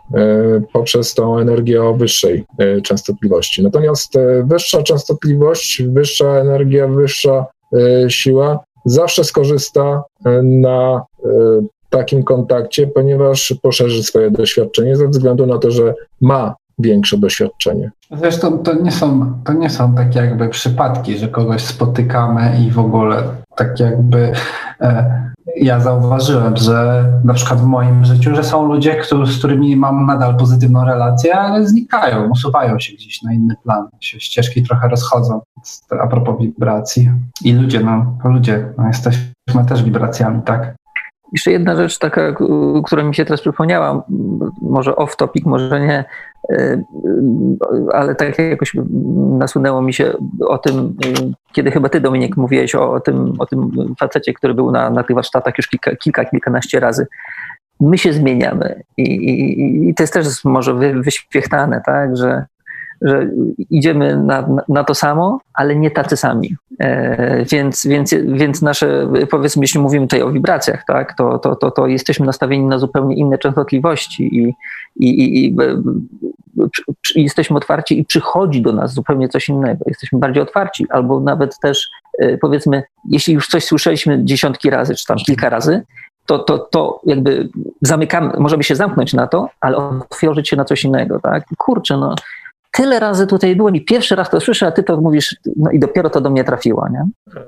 poprzez tą energię o wyższej częstotliwości. Natomiast wyższa częstotliwość, wyższa energia, wyższa siła zawsze skorzysta na takim kontakcie, ponieważ poszerzy swoje doświadczenie ze względu na to, że ma większe doświadczenie. Zresztą to nie są, to nie są takie jakby przypadki, że kogoś spotykamy i w ogóle tak jakby e, ja zauważyłem, że na przykład w moim życiu, że są ludzie, z którymi mam nadal pozytywną relację, ale znikają, usuwają się gdzieś na inny plan, ścieżki trochę rozchodzą a propos wibracji. I ludzie, no, ludzie, no, jesteśmy też wibracjami, tak? Jeszcze jedna rzecz taka, która mi się teraz przypomniała, może off topic, może nie, e, ale tak jakoś nasunęło mi się o tym, kiedy chyba ty Dominik mówiłeś o, tym, o tym facecie, który był na, na tych warsztatach już kilka, kilka, kilkanaście razy. My się zmieniamy i, i, i to jest też może wyświechtane, tak, że że idziemy na, na to samo, ale nie tacy sami. E, więc, więc, więc nasze, powiedzmy, jeśli mówimy tutaj o wibracjach, tak, to, to, to, to jesteśmy nastawieni na zupełnie inne częstotliwości i, i, i, i jesteśmy otwarci i przychodzi do nas zupełnie coś innego. Jesteśmy bardziej otwarci, albo nawet też e, powiedzmy, jeśli już coś słyszeliśmy dziesiątki razy, czy tam kilka razy, to, to, to jakby zamykamy, możemy się zamknąć na to, ale otworzyć się na coś innego, tak? Kurczę, no tyle razy tutaj byłem i pierwszy raz to słyszę, a ty to mówisz, no i dopiero to do mnie trafiło, nie?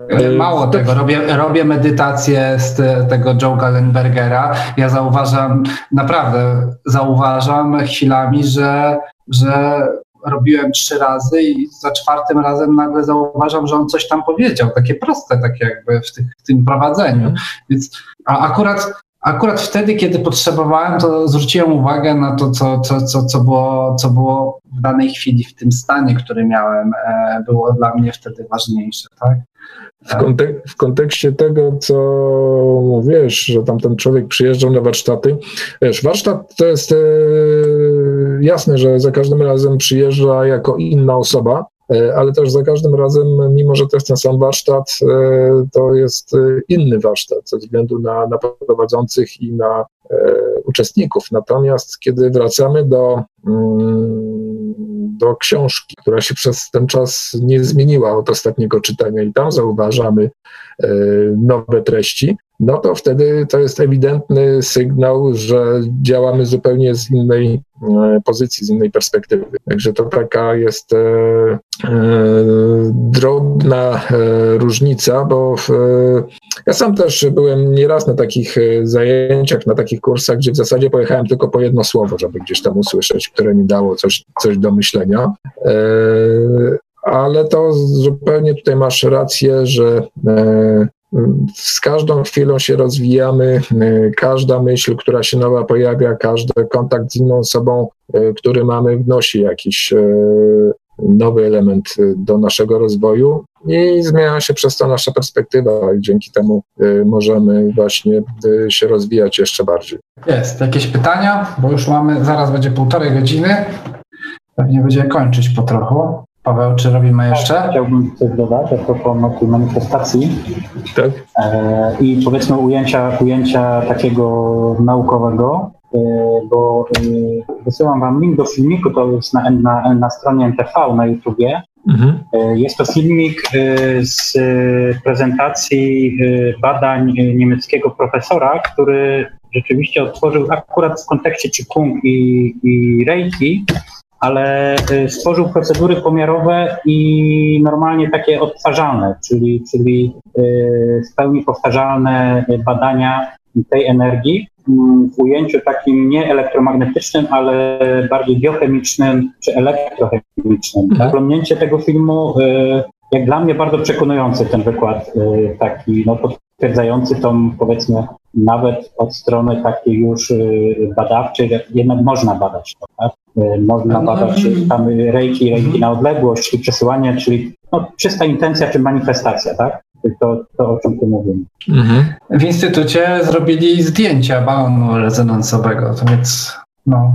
E, mało tego, robię, robię medytację z tego Joe Gallenbergera. Ja zauważam, naprawdę zauważam chwilami, że, że robiłem trzy razy i za czwartym razem nagle zauważam, że on coś tam powiedział, takie proste, takie jakby w, tych, w tym prowadzeniu. Mhm. Więc, a akurat Akurat wtedy, kiedy potrzebowałem, to zwróciłem uwagę na to, co, co, co, co, było, co było w danej chwili, w tym stanie, który miałem, e, było dla mnie wtedy ważniejsze. Tak? W, kontek w, kontekście tego, co mówisz, że tam ten człowiek przyjeżdżał na warsztaty, wiesz, warsztat to jest e, jasne, że za każdym razem przyjeżdża jako inna osoba, ale też za każdym razem, mimo że to jest ten sam warsztat, e, to jest e, inny warsztat ze względu na, na prowadzących i na uczestników. Natomiast kiedy wracamy do, mm, do książki, która się przez ten czas nie zmieniła od ostatniego czytania, i tam zauważamy nowe treści, no to wtedy to jest ewidentny sygnał, że działamy zupełnie z innej e, pozycji, z innej perspektywy. Także to taka jest e, e, drobna różnica, bo ja sam też byłem nieraz na takich zajęciach, na takich kursach, gdzie w zasadzie pojechałem tylko po jedno słowo, żeby gdzieś tam usłyszeć, które mi dało coś, coś do myślenia ale to zupełnie tutaj masz rację, że z każdą chwilą się rozwijamy, e, każda myśl, która się nowa pojawia, każdy kontakt z inną osobą, e, który mamy, wnosi jakiś e, nowy element do naszego rozwoju i zmienia się przez to nasza perspektywa i dzięki temu możemy właśnie się rozwijać jeszcze bardziej. Jest. Jakieś pytania? Bo już mamy, zaraz będzie półtorej godziny. Pewnie będzie kończyć po trochu. Paweł, czy robimy jeszcze? Tak, chciałbym coś dodać a propos tej manifestacji. Tak. E, I powiedzmy ujęcia, ujęcia takiego naukowego, e, bo e, wysyłam wam link do filmiku, to jest na, na, na stronie NTV na YouTubie. Mhm. Jest to filmik z prezentacji badań niemieckiego profesora, który rzeczywiście otworzył akurat w kontekście Qigong i, i Reiki, ale stworzył procedury pomiarowe i normalnie takie odtwarzalne, czyli, czyli w pełni powtarzalne badania tej energii w ujęciu takim nie elektromagnetycznym, ale bardziej biochemicznym czy elektrochemicznym. Mhm. Tego filmu, y, jak dla mnie bardzo przekonujący ten wykład, y, taki no, potwierdzający tą powiedzmy nawet od strony takiej już y, badawczej, jednak można badać to, tak? Można no, badać mhm. tam rejki, rejki na odległość, czyli przesyłanie, czyli no, czysta intencja czy manifestacja, tak? to, to o czym tu mówimy. Mhm. W instytucie zrobili zdjęcia balonu rezonansowego, to więc no.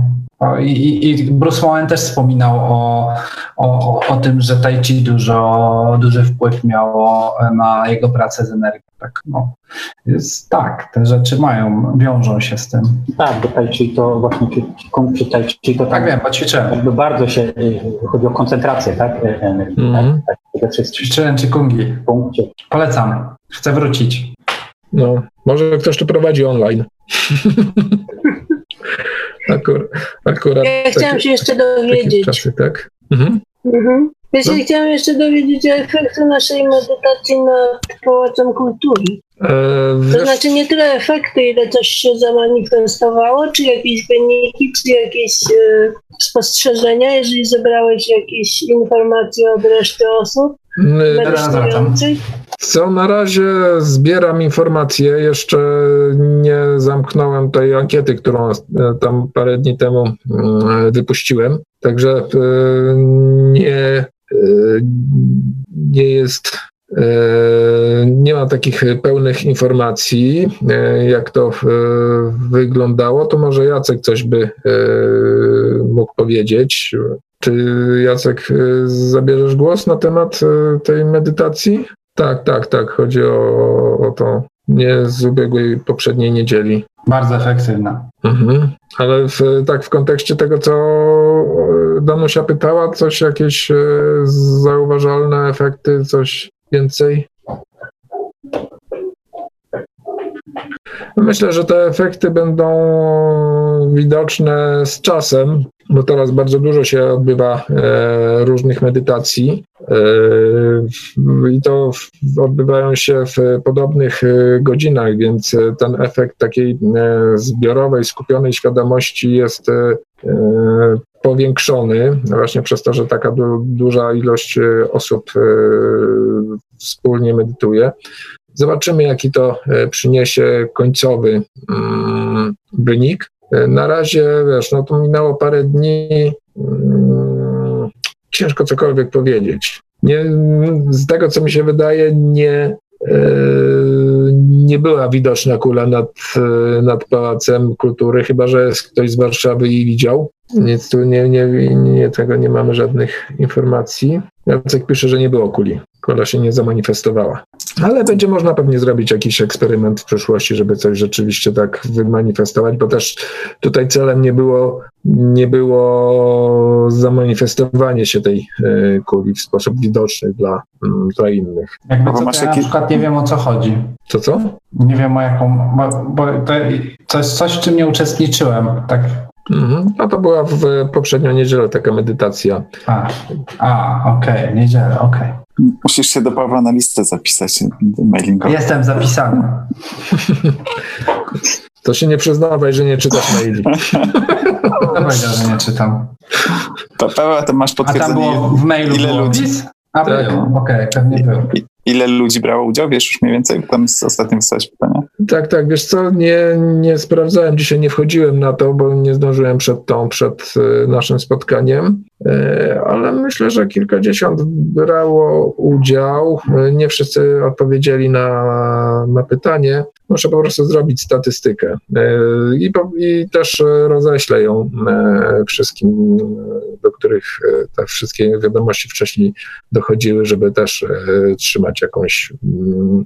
I, I Bruce Moen też wspominał o, o, o tym, że Tai Chi dużo, duży wpływ miało na jego pracę z energią. Tak, no. Jest, tak, te rzeczy mają, wiążą się z tym. Tak, bo Tai Chi to właśnie, czy, czy Tai Chi to tak, tak wiem, poćwiczyłem. Jakby bardzo się, y, chodzi o koncentrację, tak, e, energii, mm. tak, tak, przede wszystkim. Ćwiczyłem Chikungi. Punkcie. Polecam, chcę wrócić. No, może ktoś tu prowadzi online. Akur, akurat. Ja chciałam się jeszcze dowiedzieć. Czasy, tak? Mhm. Mhm. Ja się no. chciałam jeszcze dowiedzieć o efekcie naszej medytacji nad Pałacem Kultury. E, to znaczy nie tyle efekty, ile coś się zamanifestowało, czy jakieś wyniki, czy jakieś e, spostrzeżenia, jeżeli zebrałeś jakieś informacje od reszty osób. Co na razie zbieram informacje. Jeszcze nie zamknąłem tej ankiety, którą e, tam parę dni temu mm, wypuściłem. Także e, nie, e, nie jest nie mam takich pełnych informacji, jak to wyglądało. To może Jacek coś by mógł powiedzieć. Czy Jacek zabierzesz głos na temat tej medytacji? Tak, tak, tak. Chodzi o, o to nie z ubiegłej poprzedniej niedzieli. Bardzo efektywna. Mhm. Ale w, tak w kontekście tego, co Danusia pytała, coś jakieś e, zauważalne efekty, coś więcej? Myślę, że te efekty będą widoczne z czasem, bo teraz bardzo dużo się odbywa e, różnych medytacji e, i to odbywają się w podobnych e, godzinach, więc ten efekt takiej zbiorowej, skupionej świadomości jest powiększony właśnie przez to, że taka du duża ilość osób wspólnie medytuje. Zobaczymy, jaki to przyniesie końcowy mm, wynik. Na razie, wiesz, no to minęło parę dni, mm, ciężko cokolwiek powiedzieć. Nie, z tego, co mi się wydaje, nie, e, nie była widoczna kula nad, e, nad Pałacem Kultury, chyba że ktoś z Warszawy jej widział. Nic tu nie, nie, nie, tego nie mamy żadnych informacji. Jacek pisze, że nie było kuli. Kula się nie zamanifestowała. Ale będzie można pewnie zrobić jakiś eksperyment w przyszłości, żeby coś rzeczywiście tak wymanifestować, bo też tutaj celem nie było, nie było zamanifestowanie się tej e, kuli w sposób widoczny dla, mm, dla innych. Jakby co, masz ja na przykład nie wiem o co chodzi. Co co? Nie wiem o jaką, bo, bo to, to jest coś, w czym nie uczestniczyłem, tak Mhm. No to była w poprzednią niedzielę taka medytacja. A, a okej, okay. niedzielę, okej. Okay. Musisz się do Pawła na listę zapisać mailingową. Jestem zapisany. To się nie przyznawaj, że nie czytasz maili. Kto powiedział, że nie czytam? Paweł, to masz potwierdzenie, A tam było w mailu ile ludzi? A tak. okej, okay, pewnie był. Ile ludzi brało udział? Wiesz już mniej więcej? Tam z ostatnim wysłałeś pytania. Tak, tak. Wiesz co, nie, nie sprawdzałem. Dzisiaj nie wchodziłem na to, bo nie zdążyłem przed tą, przed e, naszym spotkaniem. E, ale myślę, że kilkadziesiąt brało udział. E, nie wszyscy odpowiedzieli na, na pytanie. Muszę po prostu zrobić statystykę i, i też roześlę ją wszystkim, do których te wszystkie wiadomości wcześniej dochodziły, żeby też trzymać jakąś, mm,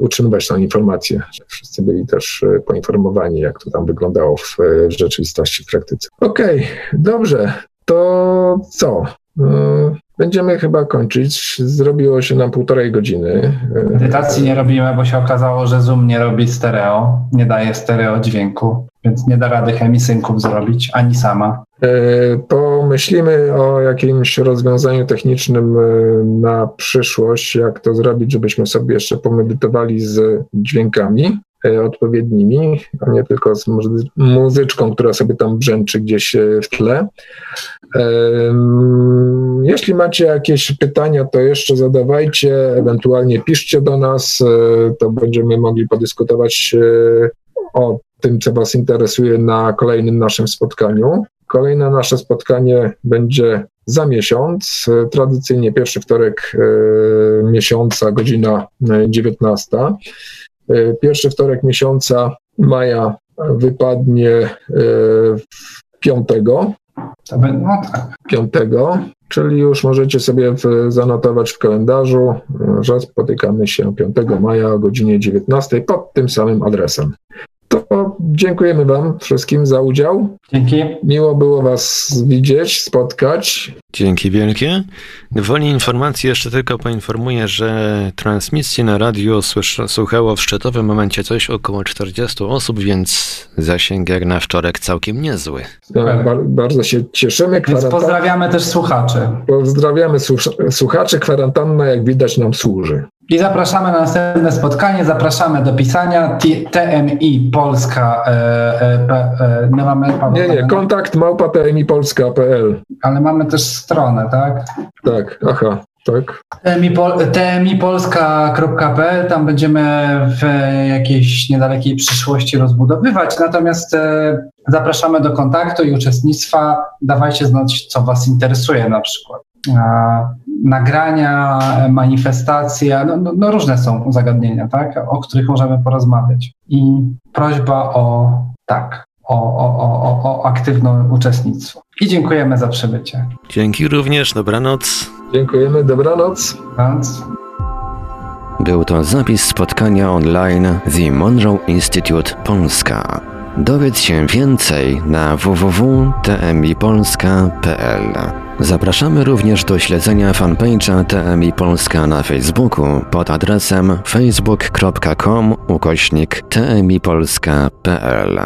utrzymywać tą informację, wszyscy byli też e, poinformowani, jak to tam wyglądało w e, rzeczywistości, w praktyce. Okej, okay, dobrze, to co? E, będziemy chyba kończyć. Zrobiło się nam półtorej godziny. Medytacji nie robimy, bo się okazało, że Zoom nie robi stereo, nie daje stereo dźwięku, więc nie da rady chemisynków zrobić, ani sama. E, pomyślimy o jakimś rozwiązaniu technicznym e, na przyszłość, jak to zrobić, żebyśmy sobie jeszcze pomedytowali z dźwiękami e, odpowiednimi, a nie tylko z muzyczką, która sobie tam brzęczy gdzieś w tle. Jeśli macie jakieś pytania, to jeszcze zadawajcie, ewentualnie piszcie do nas, to będziemy mogli podyskutować o tym, co Was interesuje na kolejnym naszym spotkaniu. Kolejne nasze spotkanie będzie za miesiąc, tradycyjnie pierwszy wtorek e, miesiąca, godzina 19. E, pierwszy wtorek miesiąca maja wypadnie 5. E, no tak. 5, czyli już możecie sobie w, zanotować w kalendarzu, że spotykamy się 5 maja o godzinie 19 pod tym samym adresem. To dziękujemy Wam wszystkim za udział. Dzięki. Miło było Was widzieć, spotkać. Dzięki wielkie. Gwoli informacji jeszcze tylko poinformuję, że transmisję na radio słuchało w szczytowym momencie coś około 40 osób, więc zasięg jak na wtorek całkiem niezły. Bar bardzo się cieszymy. Kwarantan... Więc pozdrawiamy też słuchaczy. Pozdrawiamy słuchaczy. Kwarantanna, jak widać, nam służy. I zapraszamy na następne spotkanie, zapraszamy do pisania TMI Polska. E, e, e, no mamy, nie, nie, kontakt małpa TMI Polska.pl. Ale mamy też stronę, tak? Tak, aha. Tak. tmipolska.pl, tam będziemy w jakiejś niedalekiej przyszłości rozbudowywać. Natomiast e, zapraszamy do kontaktu i uczestnictwa. Dawajcie znać, co Was interesuje na przykład nagrania, manifestacje, no, no, no, różne są zagadnienia, tak, o których możemy porozmawiać. I prośba o tak, o, o, o, o aktywne uczestnictwo. I dziękujemy za przybycie. Dzięki również, dobranoc. Dziękujemy, dobranoc. dobranoc. Był to zapis spotkania online The Monroe Institute Polska. Dowiedz się więcej na www.tmipolska.pl. Zapraszamy również do śledzenia fanpage'a TMI Polska na Facebooku pod adresem facebook.com ukośnik tmipolska.pl.